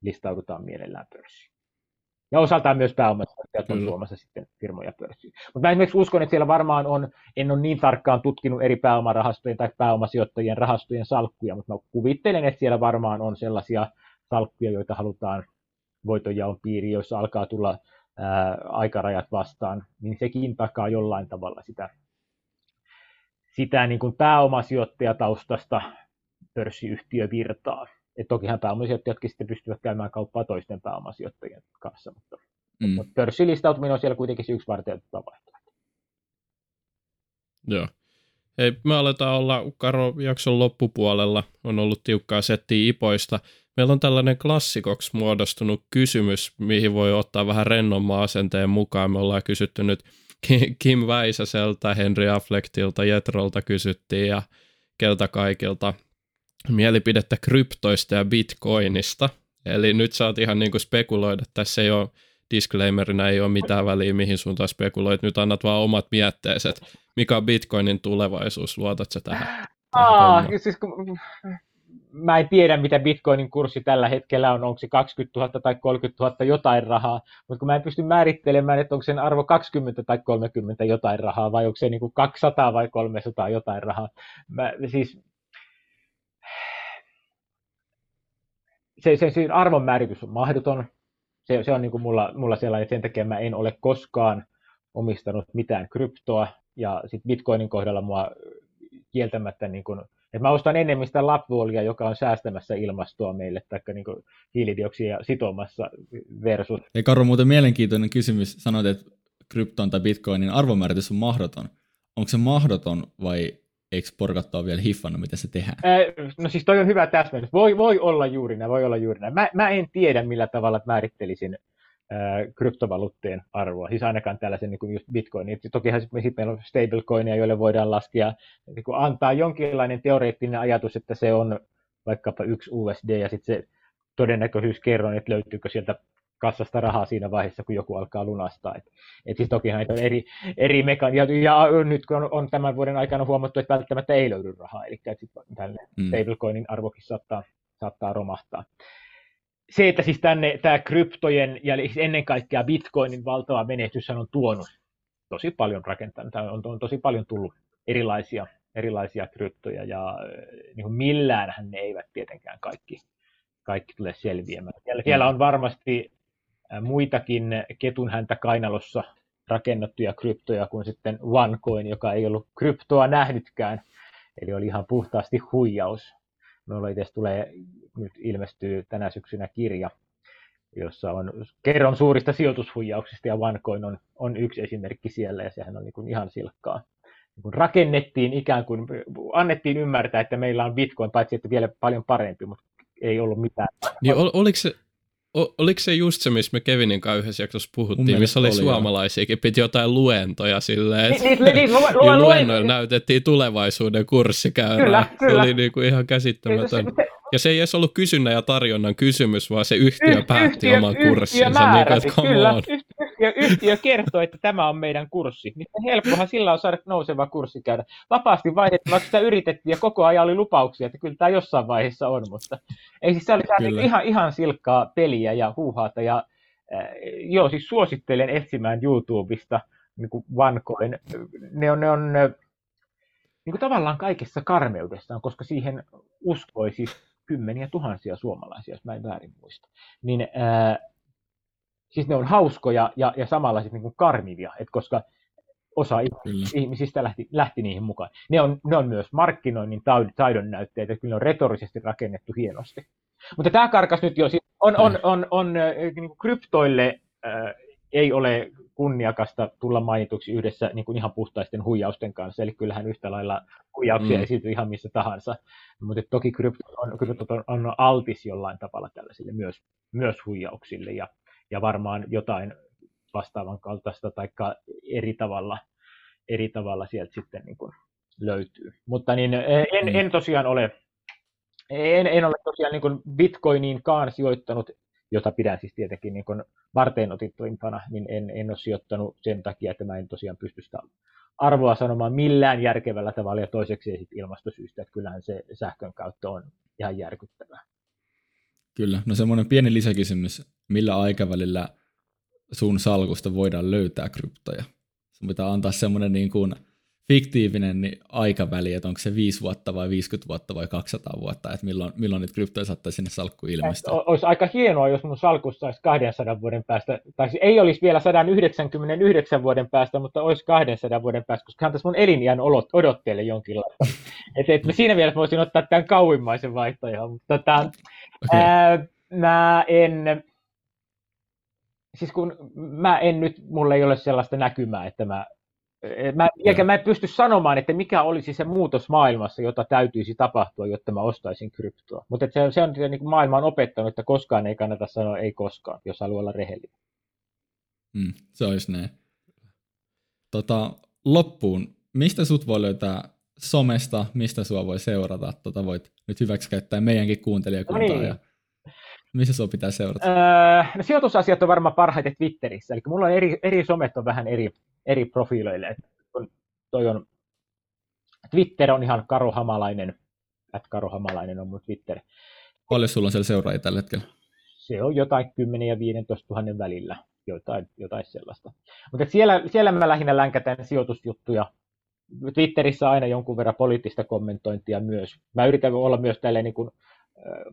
Speaker 3: listaudutaan mielellään pörssiin. Ja osaltaan myös pääomasijoittajat on tuomassa sitten firmoja pörssiin. Mutta mä esimerkiksi uskon, että siellä varmaan on, en ole niin tarkkaan tutkinut eri pääomarahastojen tai pääomasijoittajien rahastojen salkkuja, mutta mä kuvittelen, että siellä varmaan on sellaisia salkkuja, joita halutaan voitonjaon piiri, joissa alkaa tulla ää, aikarajat vastaan, niin sekin takaa jollain tavalla sitä, sitä niin kuin pääomasijoittajataustasta pörssiyhtiövirtaa. Et tokihan pääomasijoittajatkin sitten pystyvät käymään kauppaa toisten pääomasijoittajien kanssa, mutta, mm. mutta pörssilistautuminen on siellä kuitenkin yksi varteutettava vaihtoehto.
Speaker 2: Joo. Hei, me aletaan olla Karo jakson loppupuolella. On ollut tiukkaa settiä ipoista. Meillä on tällainen klassikoksi muodostunut kysymys, mihin voi ottaa vähän rennomman asenteen mukaan. Me ollaan kysytty nyt Kim Väisäseltä, Henry Afflektilta, Jetrolta kysyttiin ja keltä kaikilta mielipidettä kryptoista ja bitcoinista. Eli nyt saat ihan niin kuin spekuloida. Tässä ei ole disclaimerina ei ole mitään väliä, mihin suuntaan spekuloit. Nyt annat vaan omat mietteeset. Mikä on bitcoinin tulevaisuus? Luotat sä tähän?
Speaker 3: Aa, siis kun mä en tiedä, mitä bitcoinin kurssi tällä hetkellä on, onko se 20 000 tai 30 000 jotain rahaa, mutta kun mä en pysty määrittelemään, että onko sen arvo 20 tai 30 jotain rahaa, vai onko se niin kuin 200 vai 300 jotain rahaa. Mä, siis, se, se, se arvon määritys on mahdoton. Se, se on niin kuin mulla, mulla sellainen, sen takia mä en ole koskaan omistanut mitään kryptoa, ja sitten bitcoinin kohdalla mua kieltämättä niin kuin et mä ostan enemmän sitä lapvuolia, joka on säästämässä ilmastoa meille, tai niin hiilidioksidia sitomassa versus.
Speaker 1: Ei Karro, muuten mielenkiintoinen kysymys. Sanoit, että krypton tai bitcoinin arvomääritys on mahdoton. Onko se mahdoton vai eikö porkattu ole vielä hiffannut, miten se tehdään? Ää,
Speaker 3: no siis toi on hyvä täsmennys. Voi, voi olla juuri näin, voi olla juuri näin. Mä, mä en tiedä, millä tavalla määrittelisin kryptovaluuttien arvoa, siis ainakaan tällaisen niin kuin just bitcoinin. Tokihan sitten meillä on stablecoinia, joille voidaan laskea, niin kuin antaa jonkinlainen teoreettinen ajatus, että se on vaikkapa yksi USD ja sitten se todennäköisyys kerron, että löytyykö sieltä kassasta rahaa siinä vaiheessa, kun joku alkaa lunastaa. Et, et siis tokihan on eri, eri mekan- ja, ja, nyt kun on, on, tämän vuoden aikana huomattu, että välttämättä ei löydy rahaa, eli tälle mm. stablecoinin arvokin saattaa, saattaa romahtaa se, että siis tänne tämä kryptojen ja ennen kaikkea bitcoinin valtava menestys on tuonut tosi paljon rakentanut, on, on tosi paljon tullut erilaisia, erilaisia kryptoja ja niin kuin milläänhän ne eivät tietenkään kaikki, kaikki tule selviämään. Siellä, siellä on varmasti muitakin ketun häntä kainalossa rakennettuja kryptoja kuin sitten OneCoin, joka ei ollut kryptoa nähnytkään. Eli oli ihan puhtaasti huijaus. Minulla itse tulee, nyt ilmestyy tänä syksynä kirja, jossa on kerron suurista sijoitushuijauksista ja OneCoin on, on yksi esimerkki siellä ja sehän on niin kuin ihan silkkaa. Niin rakennettiin ikään kuin, annettiin ymmärtää, että meillä on Bitcoin, paitsi että vielä paljon parempi, mutta ei ollut mitään.
Speaker 2: Niin ol, oliko se, O, oliko se just se, missä me Kevinin kanssa yhdessä jaksossa puhuttiin, missä oli, oli suomalaisiakin, piti jotain luentoja silleen, että niin, niin, niin, lu, lu, niin luennoilla näytettiin tulevaisuuden kurssikäyrää. Kyllä, kyllä. Se oli niinku ihan käsittämätön. Ja se ei edes ollut kysynnän ja tarjonnan kysymys, vaan se yhtiö y- päätti yhtiö, oman yhtiö kurssinsa. Määräsi, niin, kyllä,
Speaker 3: yhtiö, yhtiö kertoo, että tämä on meidän kurssi. Niin helppohan sillä on saada nouseva kurssi käydä. Vapaasti vaihdettavaksi sitä yritettiin ja koko ajan oli lupauksia, että kyllä tämä jossain vaiheessa on, mutta ei siis se oli niin ihan, ihan silkkaa peliä ja huuhaata. Ja, äh, joo, siis suosittelen etsimään YouTubesta niin kuin OneCoin. Ne on, ne on niin kuin tavallaan kaikessa karmeudessaan, koska siihen uskoisi kymmeniä tuhansia suomalaisia, jos mä en väärin muista, niin ää, siis ne on hauskoja ja, ja samalla sitten niin karmivia, että koska osa kyllä. ihmisistä lähti, lähti niihin mukaan. Ne on, ne on myös markkinoinnin taidon näytteitä, kyllä ne on retorisesti rakennettu hienosti. Mutta tämä karkas nyt jo, siis on, on, on, on, on niin kryptoille äh, ei ole kunniakasta tulla mainituksi yhdessä niin kuin ihan puhtaisten huijausten kanssa, eli kyllähän yhtä lailla huijauksia mm. esiintyy ihan missä tahansa, mutta toki krypto on, krypto on, on altis jollain tavalla tällaisille myös, myös huijauksille, ja, ja varmaan jotain vastaavan kaltaista tai eri tavalla, eri tavalla sieltä sitten niin kuin löytyy. Mutta niin, en, mm. en tosiaan ole en, en ole tosiaan niin bitcoiniinkaan sijoittanut jota pidän siis tietenkin niin varteen otettuimpana, niin en, en ole sijoittanut sen takia, että mä en tosiaan pysty sitä arvoa sanomaan millään järkevällä tavalla ja toiseksi sitten ilmastosyistä, että kyllähän se sähkön käyttö on ihan järkyttävää.
Speaker 1: Kyllä, no semmoinen pieni lisäkysymys, millä aikavälillä sun salkusta voidaan löytää kryptoja? Sun pitää antaa semmoinen niin kuin fiktiivinen niin aikaväli, että onko se 5 vuotta vai 50 vuotta vai 200 vuotta, että milloin, milloin niitä kryptoja saattaisi sinne salkkuun ilmestyä.
Speaker 3: Olisi aika hienoa, jos mun salkussa olisi 200 vuoden päästä, tai siis ei olisi vielä 199 vuoden päästä, mutta olisi 200 vuoden päästä, koska hän tässä mun eliniän odotteelle jonkinlaista. et, et siinä mielessä voisin ottaa tämän kauimmaisen vaihtoehdon, mutta tota, okay. ää, mä en, siis kun mä en nyt, mulla ei ole sellaista näkymää, että mä Mä, eikä mä en pysty sanomaan, että mikä olisi se muutos maailmassa, jota täytyisi tapahtua, jotta mä ostaisin kryptoa. Mutta se, se on niin kuin maailma on opettanut, että koskaan ei kannata sanoa ei koskaan, jos haluaa olla rehellinen.
Speaker 1: Mm, se olisi näin. Tota, loppuun, mistä sut voi löytää somesta, mistä sua voi seurata? Tota, voit nyt hyväksi käyttää meidänkin kuuntelijakuntaa. No niin. ja missä sua pitää seurata?
Speaker 3: Öö, no, sijoitusasiat on varmaan parhaiten Twitterissä. Eli mulla on eri, eri somet on vähän eri, eri profiileille. Et toi on, Twitter on ihan Karo Hamalainen, Karo Hamalainen on mun Twitter.
Speaker 1: Paljon sulla on siellä seuraajia tällä hetkellä?
Speaker 3: Se on jotain 10 ja 15 000 välillä, jotain, jotain sellaista. Mutta siellä, siellä mä lähinnä länkätän sijoitusjuttuja. Twitterissä aina jonkun verran poliittista kommentointia myös. Mä yritän olla myös tälleen niin kuin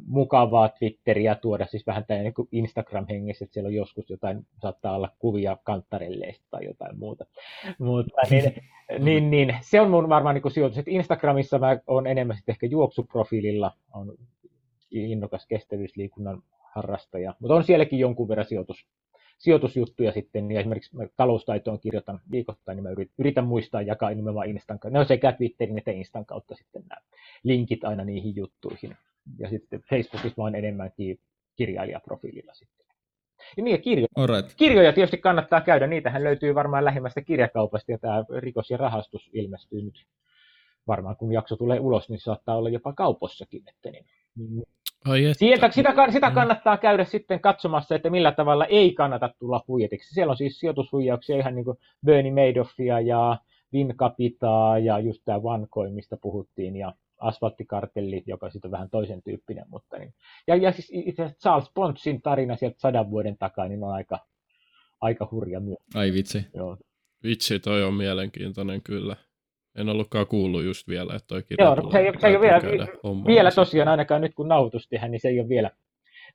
Speaker 3: mukavaa Twitteriä tuoda, siis vähän tämä niin Instagram-hengessä, että siellä on joskus jotain, saattaa olla kuvia kanttarelleista tai jotain muuta. Mutta niin, niin, niin, se on mun varmaan niin sijoitus, että Instagramissa mä oon enemmän sitten ehkä juoksuprofiililla, on innokas kestävyysliikunnan harrastaja, mutta on sielläkin jonkun verran sijoitus, sijoitusjuttuja sitten, ja esimerkiksi mä taloustaitoon kirjoitan viikoittain, niin mä yritän muistaa jakaa nimenomaan Instan kautta. Ne on sekä Twitterin että Instan kautta sitten nämä linkit aina niihin juttuihin ja sitten Facebookissa vaan enemmänkin kirjailijaprofiililla sitten. Ja niin, kirjo-
Speaker 1: right.
Speaker 3: kirjoja tietysti kannattaa käydä, niitähän löytyy varmaan lähimmästä kirjakaupasta, ja tämä rikos ja rahastus ilmestyy nyt varmaan kun jakso tulee ulos, niin saattaa olla jopa kaupossakin. Että niin, niin
Speaker 2: Ai
Speaker 3: Sieltä, sitä, sitä kannattaa käydä sitten katsomassa, että millä tavalla ei kannata tulla huijatiksi. Siellä on siis sijoitushuijauksia ihan niin kuin Bernie Madoffia ja Wincapitaa ja just tämä OneCoin, mistä puhuttiin, ja asfalttikartelli, joka sitten on vähän toisen tyyppinen. Mutta niin. ja, ja siis itse asiassa Charles Ponsin tarina sieltä sadan vuoden takaa, niin on aika, aika hurja myös.
Speaker 1: Ai vitsi.
Speaker 3: Joo.
Speaker 2: Vitsi, toi on mielenkiintoinen kyllä. En ollutkaan kuullut just vielä, että toi kirja
Speaker 3: Joo,
Speaker 2: tulee.
Speaker 3: se ei, se ei ole vielä, vielä tosiaan ainakaan nyt kun nauhoitus tehdään, niin se ei ole vielä,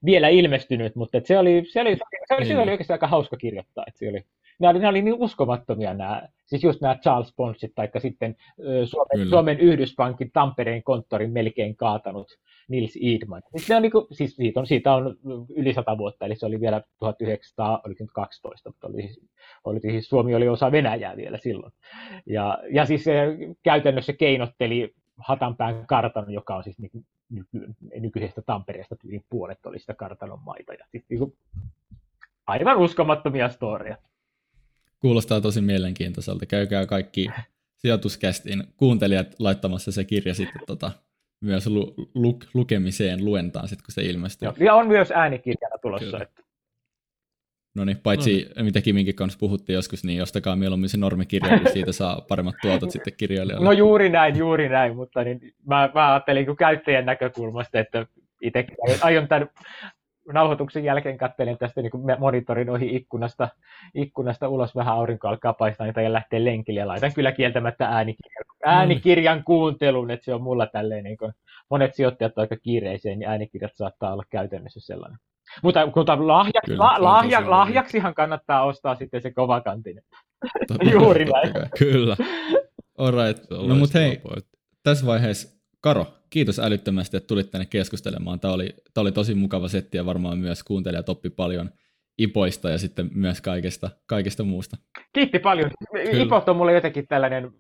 Speaker 3: vielä ilmestynyt, mutta se oli, se oli, se oli, se
Speaker 1: Niin.
Speaker 3: oli oikeasti aika hauska kirjoittaa. Että se oli, nämä, oli, nämä oli niin uskomattomia nämä, siis just nämä Charles Ponsit, tai sitten Suomen,
Speaker 1: Kyllä.
Speaker 3: Suomen Yhdyspankin Tampereen konttorin melkein kaatanut Nils Eidman. Siis, ne on, niin kuin, siis siitä, on, siitä on yli sata vuotta, eli se oli vielä 1912, mutta oli, siis- oli, siis Suomi oli osa Venäjää vielä silloin. Ja, ja siis se käytännössä keinotteli Hatanpään kartanon, joka on siis niin kuin nyky, nykyisestä Tampereesta tyyliin puolet oli sitä kartanon maita. Ja siis niin kuin, aivan uskomattomia storia.
Speaker 1: Kuulostaa tosi mielenkiintoiselta. Käykää kaikki sijoituskästin kuuntelijat laittamassa se kirja sitten tota, myös lu, lu, lukemiseen luentaan sitten, kun se ilmestyy.
Speaker 3: Joo. Ja on myös äänikirjana tulossa.
Speaker 2: Kyllä.
Speaker 3: Että,
Speaker 1: No niin, paitsi mitä Kiminkin kanssa puhuttiin joskus, niin ostakaa mieluummin se normikirja, kun siitä saa paremmat tuotot sitten kirjailijalle.
Speaker 3: no juuri näin, juuri näin, mutta niin, mä, mä ajattelin kun käyttäjän näkökulmasta, että itse aion tämän nauhoituksen jälkeen katselen tästä niin kuin monitorin ohi ikkunasta, ikkunasta ulos, vähän aurinko alkaa paistaa niitä ja lähtee lenkille ja laitan kyllä kieltämättä äänikirjan, äänikirjan kuuntelun, että se on mulla tälleen, niin kuin, monet sijoittajat aika kiireiseen, niin äänikirjat saattaa olla käytännössä sellainen. Mutta, mutta lahja,
Speaker 1: Kyllä,
Speaker 3: la, lahja, lahjaksihan kannattaa ostaa sitten se kovakantinen. Juuri näin.
Speaker 2: Kyllä.
Speaker 1: Alright.
Speaker 2: Se on
Speaker 1: No mut hei, tässä vaiheessa Karo, kiitos älyttömästi, että tulit tänne keskustelemaan. Tämä oli, tämä oli tosi mukava setti ja varmaan myös kuuntelijat oppi paljon ipoista ja sitten myös kaikesta, kaikesta muusta.
Speaker 3: Kiitti paljon. Ipot on mulle jotenkin tällainen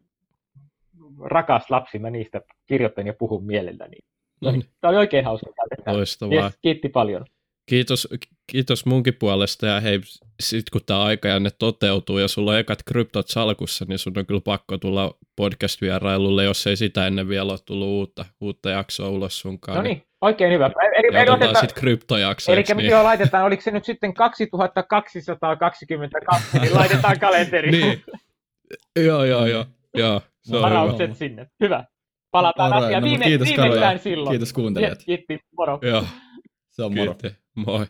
Speaker 3: rakas lapsi, mä niistä kirjoitan ja puhun mielelläni.
Speaker 2: No niin,
Speaker 3: Tämä oli oikein hauska
Speaker 2: loistavaa.
Speaker 3: Yes, kiitti paljon.
Speaker 2: Kiitos, kiitos munkin puolesta ja hei, sit kun tämä aikajänne toteutuu ja sulla on ekat kryptot salkussa, niin sun on kyllä pakko tulla podcast-vierailulle, jos ei sitä ennen vielä ole tullut uutta, uutta jaksoa ulos sunkaan.
Speaker 3: No niin, oikein hyvä. Eli,
Speaker 2: Ja
Speaker 3: eli,
Speaker 2: otetaan
Speaker 3: oteta,
Speaker 2: sitten kryptojakso,
Speaker 3: eli niin. joo, laitetaan, oliko se nyt sitten 2222, niin laitetaan kalenteriin.
Speaker 2: niin. Joo, joo, joo. joo. Se on hyvä.
Speaker 3: Varaukset sinne. Hyvä. Palataan
Speaker 1: Alright,
Speaker 3: asiaan
Speaker 1: no,
Speaker 3: Viime,
Speaker 1: kiitos
Speaker 3: viimeistään silloin.
Speaker 1: Kiitos kuuntelijat.
Speaker 3: Kiitti, moro.
Speaker 2: Joo,
Speaker 1: Se on moro.
Speaker 2: kiitti. Moi.